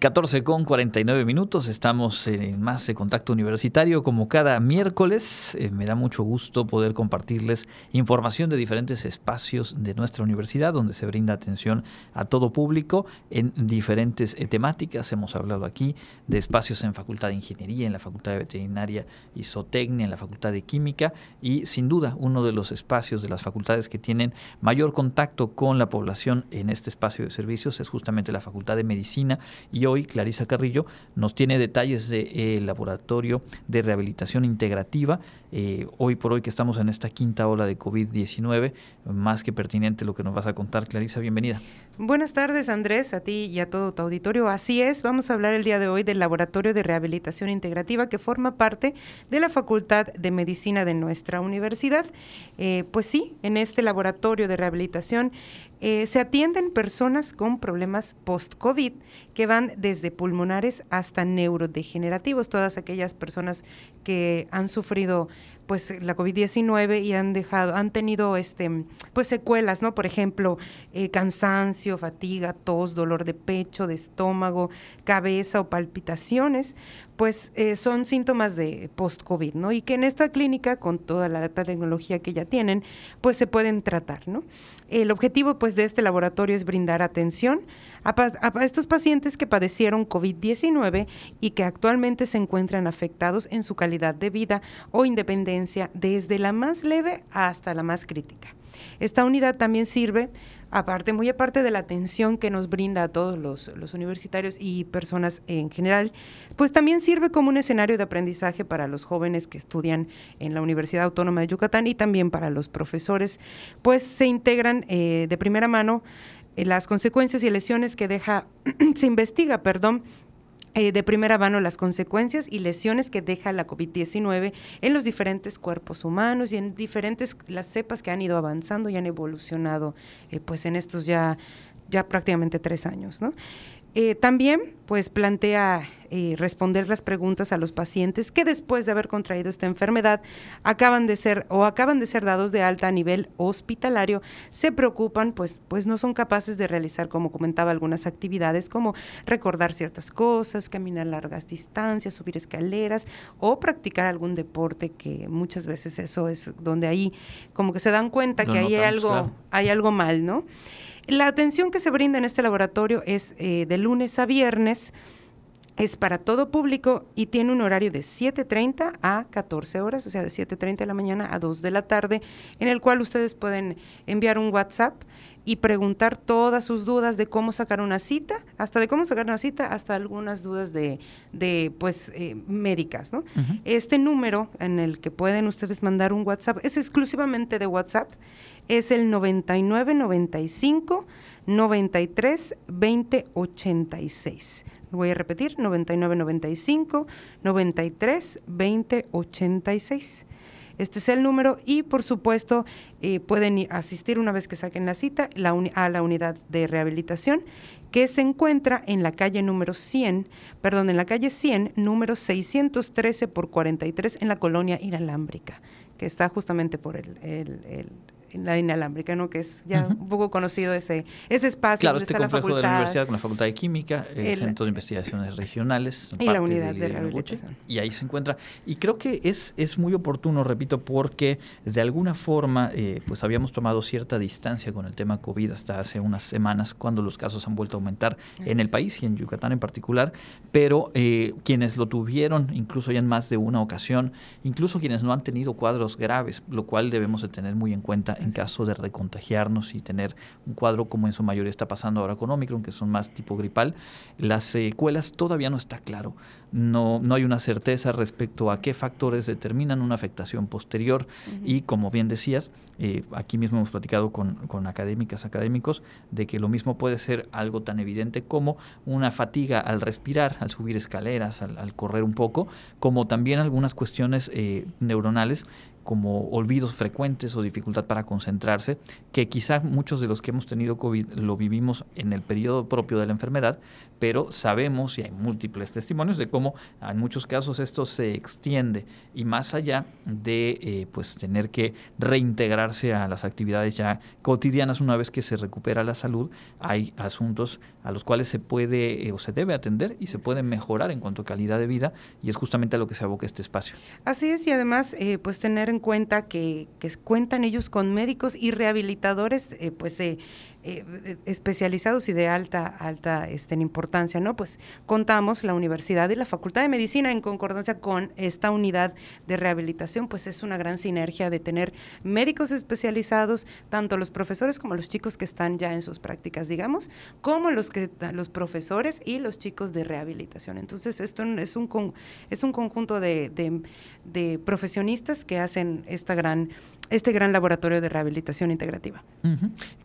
S1: 14 con 49 minutos, estamos en más de contacto universitario como cada miércoles. Eh, me da mucho gusto poder compartirles información de diferentes espacios de nuestra universidad donde se brinda atención a todo público en diferentes eh, temáticas. Hemos hablado aquí de espacios en Facultad de Ingeniería, en la Facultad de Veterinaria y Zootecnia, en la Facultad de Química y sin duda uno de los espacios de las facultades que tienen mayor contacto con la población en este espacio de servicios es justamente la Facultad de Medicina y hoy Clarisa Carrillo nos tiene detalles del eh, laboratorio de rehabilitación integrativa. Eh, hoy por hoy que estamos en esta quinta ola de COVID-19, más que pertinente lo que nos vas a contar, Clarisa, bienvenida.
S6: Buenas tardes, Andrés, a ti y a todo tu auditorio. Así es, vamos a hablar el día de hoy del laboratorio de rehabilitación integrativa que forma parte de la Facultad de Medicina de nuestra universidad. Eh, pues sí, en este laboratorio de rehabilitación eh, se atienden personas con problemas post-COVID que van desde pulmonares hasta neurodegenerativos, todas aquellas personas que han sufrido pues la COVID-19 y han dejado, han tenido este, pues secuelas, ¿no? Por ejemplo, eh, cansancio, fatiga, tos, dolor de pecho, de estómago, cabeza o palpitaciones, pues eh, son síntomas de post-COVID, ¿no? Y que en esta clínica, con toda la tecnología que ya tienen, pues se pueden tratar, ¿no? El objetivo, pues, de este laboratorio es brindar atención a, a estos pacientes que padecieron COVID-19 y que actualmente se encuentran afectados en su calidad de vida o independencia desde la más leve hasta la más crítica. Esta unidad también sirve aparte, muy aparte de la atención que nos brinda a todos los, universitarios y personas en general, pues también sirve como un escenario de aprendizaje para los jóvenes que estudian en la Universidad Autónoma de Yucatán y también para los profesores, pues se integran eh, de primera mano eh, las consecuencias y lesiones que deja, (clears throat) se investiga, perdón, eh, de primera mano las consecuencias y lesiones que deja la COVID-19 en los diferentes cuerpos humanos y en diferentes las cepas que han ido avanzando y han evolucionado eh, pues en estos ya, ya prácticamente tres años. ¿no? Eh, también, pues, plantea eh, responder las preguntas a los pacientes que después de haber contraído esta enfermedad acaban de ser o acaban de ser dados de alta a nivel hospitalario, se preocupan, pues, pues no son capaces de realizar, como comentaba, algunas actividades como recordar ciertas cosas, caminar largas distancias, subir escaleras o practicar algún deporte que muchas veces eso es donde ahí como que se dan cuenta que hay algo, hay algo mal, ¿no? La atención que se brinda en este laboratorio es eh, de lunes a viernes, es para todo público y tiene un horario de 7.30 a 14 horas, o sea, de 7.30 de la mañana a 2 de la tarde, en el cual ustedes pueden enviar un WhatsApp y preguntar todas sus dudas de cómo sacar una cita, hasta de cómo sacar una cita, hasta algunas dudas de, de pues, eh, médicas, ¿no? Este número en el que pueden ustedes mandar un WhatsApp es exclusivamente de WhatsApp, es el 9995 93 20 86. Voy a repetir, 9995 93 20 86. Este es el número y por supuesto eh, pueden asistir una vez que saquen la cita a la unidad de rehabilitación que se encuentra en la calle número 100, perdón, en la calle 100, número 613 por 43 en la colonia inalámbrica, que está justamente por el la inalámbrica, ¿no? que es ya un poco conocido ese, ese espacio
S1: claro, donde este está complejo la facultad. de la universidad con la Facultad de Química, el, Centro de Investigaciones Regionales.
S6: Y la unidad de, rehabilitación.
S1: Y ahí se encuentra. Y creo que es, es muy oportuno, repito, porque de alguna forma eh, pues habíamos tomado cierta distancia con el tema COVID hasta hace unas semanas, cuando los casos han vuelto a aumentar en el país y en Yucatán en particular, pero eh, quienes lo tuvieron, incluso ya en más de una ocasión, incluso quienes no han tenido cuadros graves, lo cual debemos de tener muy en cuenta en caso de recontagiarnos y tener un cuadro como en su mayoría está pasando ahora con Omicron, que son más tipo gripal, las secuelas todavía no está claro. No, no hay una certeza respecto a qué factores determinan una afectación posterior y como bien decías, eh, aquí mismo hemos platicado con, con académicas, académicos, de que lo mismo puede ser algo tan evidente como una fatiga al respirar, al subir escaleras, al, correr un poco, como también algunas cuestiones eh, neuronales como olvidos frecuentes o dificultad para concentrarse, que quizá muchos de los que hemos tenido COVID lo vivimos en el periodo propio de la enfermedad, pero sabemos, y hay múltiples testimonios, de cómo en muchos casos esto se extiende y más allá de eh, pues tener que reintegrarse a las actividades ya cotidianas una vez que se recupera la salud, hay asuntos a los cuales se puede eh, o se debe atender y se puede mejorar en cuanto a calidad de vida y es justamente a lo que se aboca este espacio.
S6: Así es y además eh, pues tener en cuenta que, que, cuentan ellos con médicos y rehabilitadores pues de especializados y de alta, alta este, en ¿no? Pues contamos la universidad y la Facultad de Medicina en concordancia con esta unidad de rehabilitación, pues es una gran sinergia de tener médicos especializados, tanto los profesores como los chicos que están ya en sus prácticas, digamos, como los que los profesores y los chicos de rehabilitación. Entonces, esto es un es un conjunto de, de profesionistas que hacen esta gran este gran laboratorio de rehabilitación integrativa.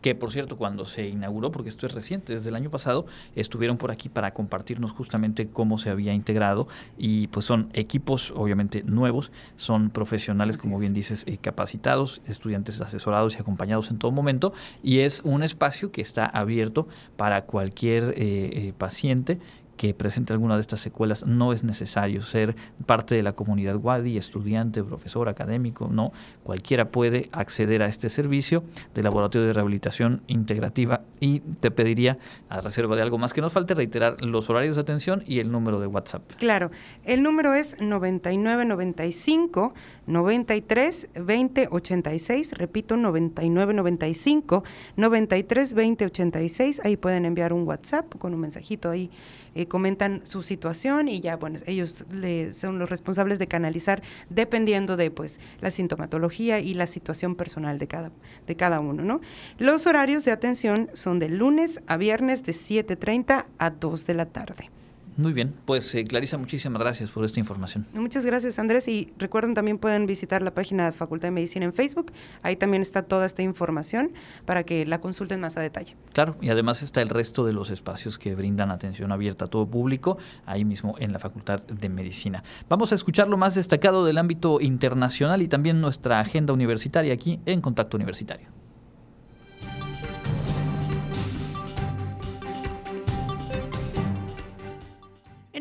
S1: Que por cierto, cuando se inauguró, porque esto es reciente, desde el año pasado, estuvieron por aquí para compartirnos justamente cómo se había integrado y pues son equipos obviamente nuevos, son profesionales, como bien dices, eh, capacitados, estudiantes asesorados y acompañados en todo momento y es un espacio que está abierto para cualquier eh, eh, paciente que presente alguna de estas secuelas, no es necesario ser parte de la comunidad WADI, estudiante, profesor, académico, no. Cualquiera puede acceder a este servicio de laboratorio de rehabilitación integrativa y te pediría, a reserva de algo más que nos falte, reiterar los horarios de atención y el número de WhatsApp.
S6: Claro, el número es 9995 93 20 86, repito, 99 95 93 20 86, ahí pueden enviar un WhatsApp con un mensajito ahí eh, comentan su situación y ya, bueno, ellos son los responsables de canalizar dependiendo de pues la sintomatología y la situación personal de cada, de cada uno, ¿no? Los horarios de atención son de lunes a viernes de 7.30 a 2 de la tarde.
S1: Muy bien, pues eh, Clarisa, muchísimas gracias por esta información.
S6: Muchas gracias Andrés y recuerden también pueden visitar la página de Facultad de Medicina en Facebook, ahí también está toda esta información para que la consulten más a detalle.
S1: Claro, y además está el resto de los espacios que brindan atención abierta a todo público, ahí mismo en la Facultad de Medicina. Vamos a escuchar lo más destacado del ámbito internacional y también nuestra agenda universitaria aquí en Contacto Universitario.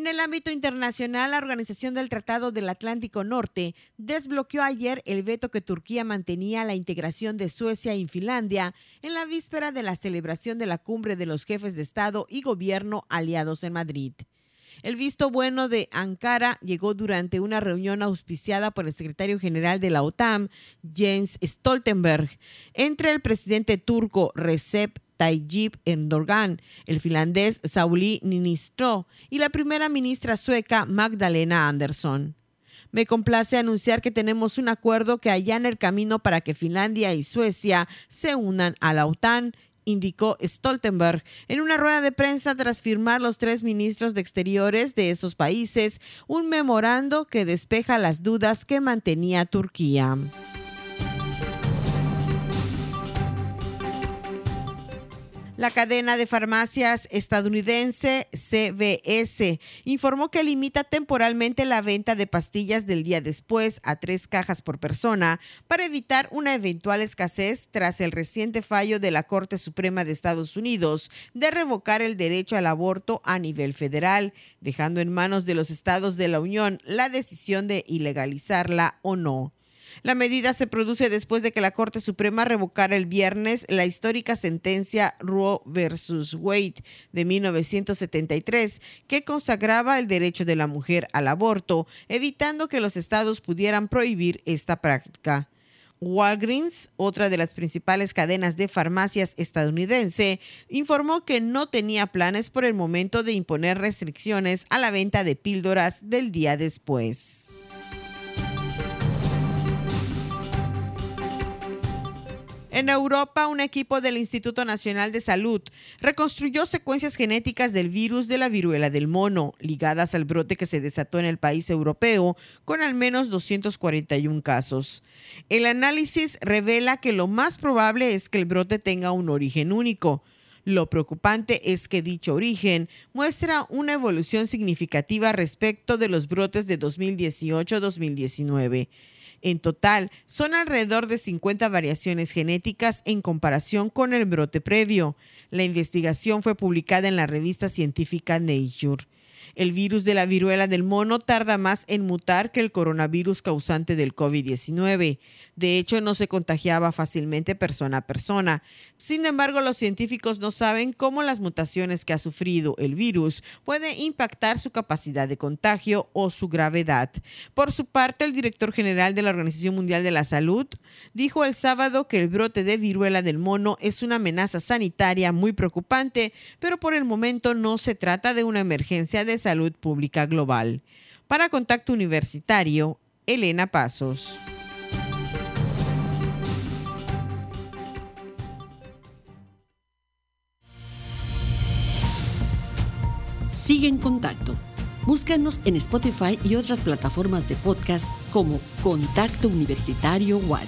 S10: En el ámbito internacional, la Organización del Tratado del Atlántico Norte desbloqueó ayer el veto que Turquía mantenía a la integración de Suecia y Finlandia en la víspera de la celebración de la cumbre de los jefes de Estado y gobierno aliados en Madrid. El visto bueno de Ankara llegó durante una reunión auspiciada por el secretario general de la OTAN, Jens Stoltenberg, entre el presidente turco Recep Tayyip Erdogan, el finlandés Sauli Niinistö y la primera ministra sueca Magdalena Andersson. Me complace anunciar que tenemos un acuerdo que allana el camino para que Finlandia y Suecia se unan a la OTAN, indicó Stoltenberg en una rueda de prensa tras firmar los tres ministros de Exteriores de esos países un memorando que despeja las dudas que mantenía Turquía. La cadena de farmacias estadounidense CVS informó que limita temporalmente la venta de pastillas del día después a tres cajas por persona para evitar una eventual escasez tras el reciente fallo de la Corte Suprema de Estados Unidos de revocar el derecho al aborto a nivel federal, dejando en manos de los estados de la Unión la decisión de ilegalizarla o no. La medida se produce después de que la Corte Suprema revocara el viernes la histórica sentencia Roe versus Wade de 1973, que consagraba el derecho de la mujer al aborto, evitando que los estados pudieran prohibir esta práctica. Walgreens, otra de las principales cadenas de farmacias estadounidense, informó que no tenía planes por el momento de imponer restricciones a la venta de píldoras del día después. En Europa, un equipo del Instituto Nacional de Salud reconstruyó secuencias genéticas del virus de la viruela del mono, ligadas al brote que se desató en el país europeo, con al menos 241 casos. El análisis revela que lo más probable es que el brote tenga un origen único. Lo preocupante es que dicho origen muestra una evolución significativa respecto de los brotes de 2018-2019. En total, son alrededor de 50 variaciones genéticas en comparación con el brote previo. La investigación fue publicada en la revista científica Nature. El virus de la viruela del mono tarda más en mutar que el coronavirus causante del COVID-19. De hecho, no se contagiaba fácilmente persona a persona. Sin embargo, los científicos no saben cómo las mutaciones que ha sufrido el virus pueden impactar su capacidad de contagio o su gravedad. Por su parte, el director general de la Organización Mundial de la Salud dijo el sábado que el brote de viruela del mono es una amenaza sanitaria muy preocupante, pero por el momento no se trata de una emergencia de salud pública global. Para Contacto Universitario, Elena Pasos.
S2: Sigue en contacto. Búscanos en Spotify y otras plataformas de podcast como Contacto Universitario Wadi.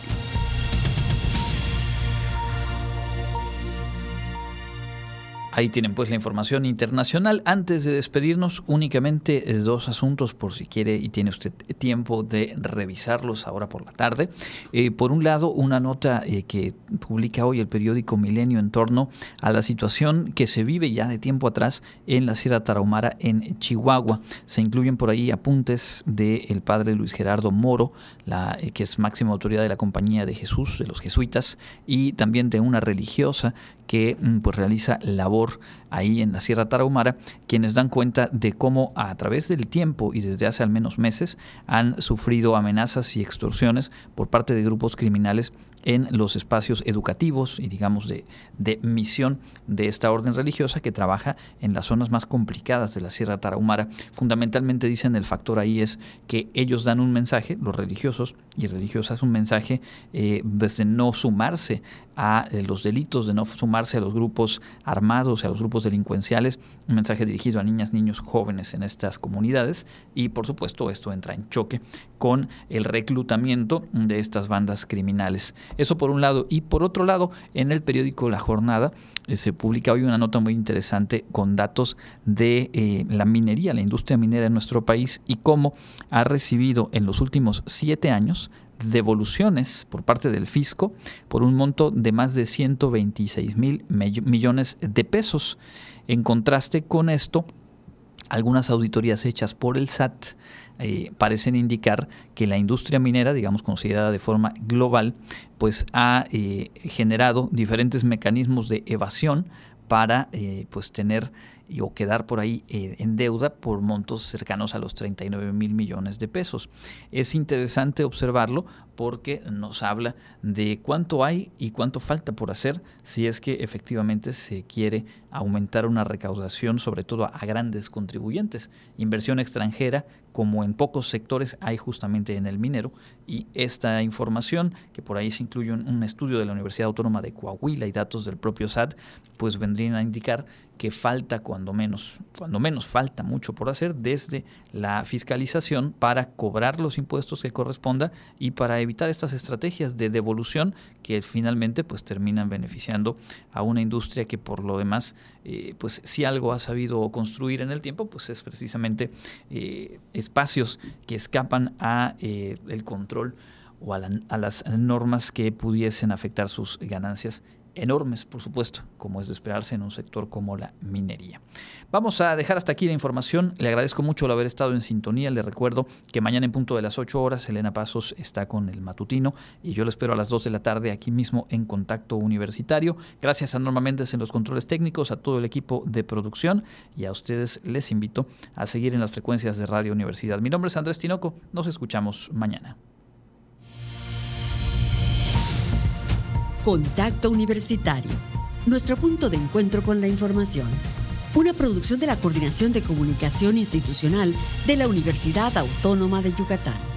S1: Ahí tienen pues la información internacional. Antes de despedirnos, únicamente eh, dos asuntos por si quiere y tiene usted tiempo de revisarlos ahora por la tarde. Eh, por un lado, una nota eh, que publica hoy el periódico Milenio en torno a la situación que se vive ya de tiempo atrás en la Sierra Tarahumara en Chihuahua. Se incluyen por ahí apuntes del padre Luis Gerardo Moro, la, que es máxima autoridad de la Compañía de Jesús, de los jesuitas, y también de una religiosa que mm, pues realiza labor ahí en la Sierra Tarahumara, quienes dan cuenta de cómo a través del tiempo y desde hace al menos meses han sufrido amenazas y extorsiones por parte de grupos criminales en los espacios educativos y digamos de, de, misión de esta orden religiosa que trabaja en las zonas más complicadas de la Sierra Tarahumara. Fundamentalmente dicen el factor ahí es que ellos dan un mensaje, los religiosos y religiosas, un mensaje eh, pues, de no sumarse a eh, los delitos, de no sumarse a los grupos armados, a los grupos delincuenciales, un mensaje dirigido a niñas, niños, jóvenes en estas comunidades y por supuesto esto entra en choque con el reclutamiento de estas bandas criminales. Eso por un lado. Y por otro lado, en el periódico La Jornada eh, se publica hoy una nota muy interesante con datos de eh, la minería, la industria minera en nuestro país y cómo ha recibido en los últimos siete años devoluciones por parte del fisco por un monto de más de 126 mil millones de pesos. En contraste con esto, algunas auditorías hechas por el SAT eh, parecen indicar que la industria minera, digamos considerada de forma global, pues ha eh, generado diferentes mecanismos de evasión para eh, pues tener o quedar por ahí en deuda por montos cercanos a los 39 mil millones de pesos. Es interesante observarlo porque nos habla de cuánto hay y cuánto falta por hacer si es que efectivamente se quiere aumentar una recaudación, sobre todo a grandes contribuyentes. Inversión extranjera, como en pocos sectores hay justamente en el minero, y esta información, que por ahí se incluye un estudio de la Universidad Autónoma de Coahuila y datos del propio SAT, pues vendrían a indicar que falta cuando menos, cuando menos falta mucho por hacer desde la fiscalización para cobrar los impuestos que corresponda y para evitar estas estrategias de devolución que finalmente pues terminan beneficiando a una industria que por lo demás eh, pues si algo ha sabido construir en el tiempo pues es precisamente eh, espacios que escapan a eh, el control o a, a las normas que pudiesen afectar sus ganancias enormes, por supuesto, como es de esperarse en un sector como la minería. Vamos a dejar hasta aquí la información. Le agradezco mucho el haber estado en sintonía. Le recuerdo que mañana en punto de las 8 horas Elena Pasos está con el matutino y yo lo espero a las 2 de la tarde aquí mismo en Contacto Universitario. Gracias a Norma Méndez en los controles técnicos, a todo el equipo de producción y a ustedes les invito a seguir en las frecuencias de Radio Universidad. Mi nombre es Andrés Tinoco. Nos escuchamos mañana.
S2: Contacto Universitario, nuestro punto de encuentro con la información. Una producción de la Coordinación de Comunicación Institucional de la Universidad Autónoma de Yucatán.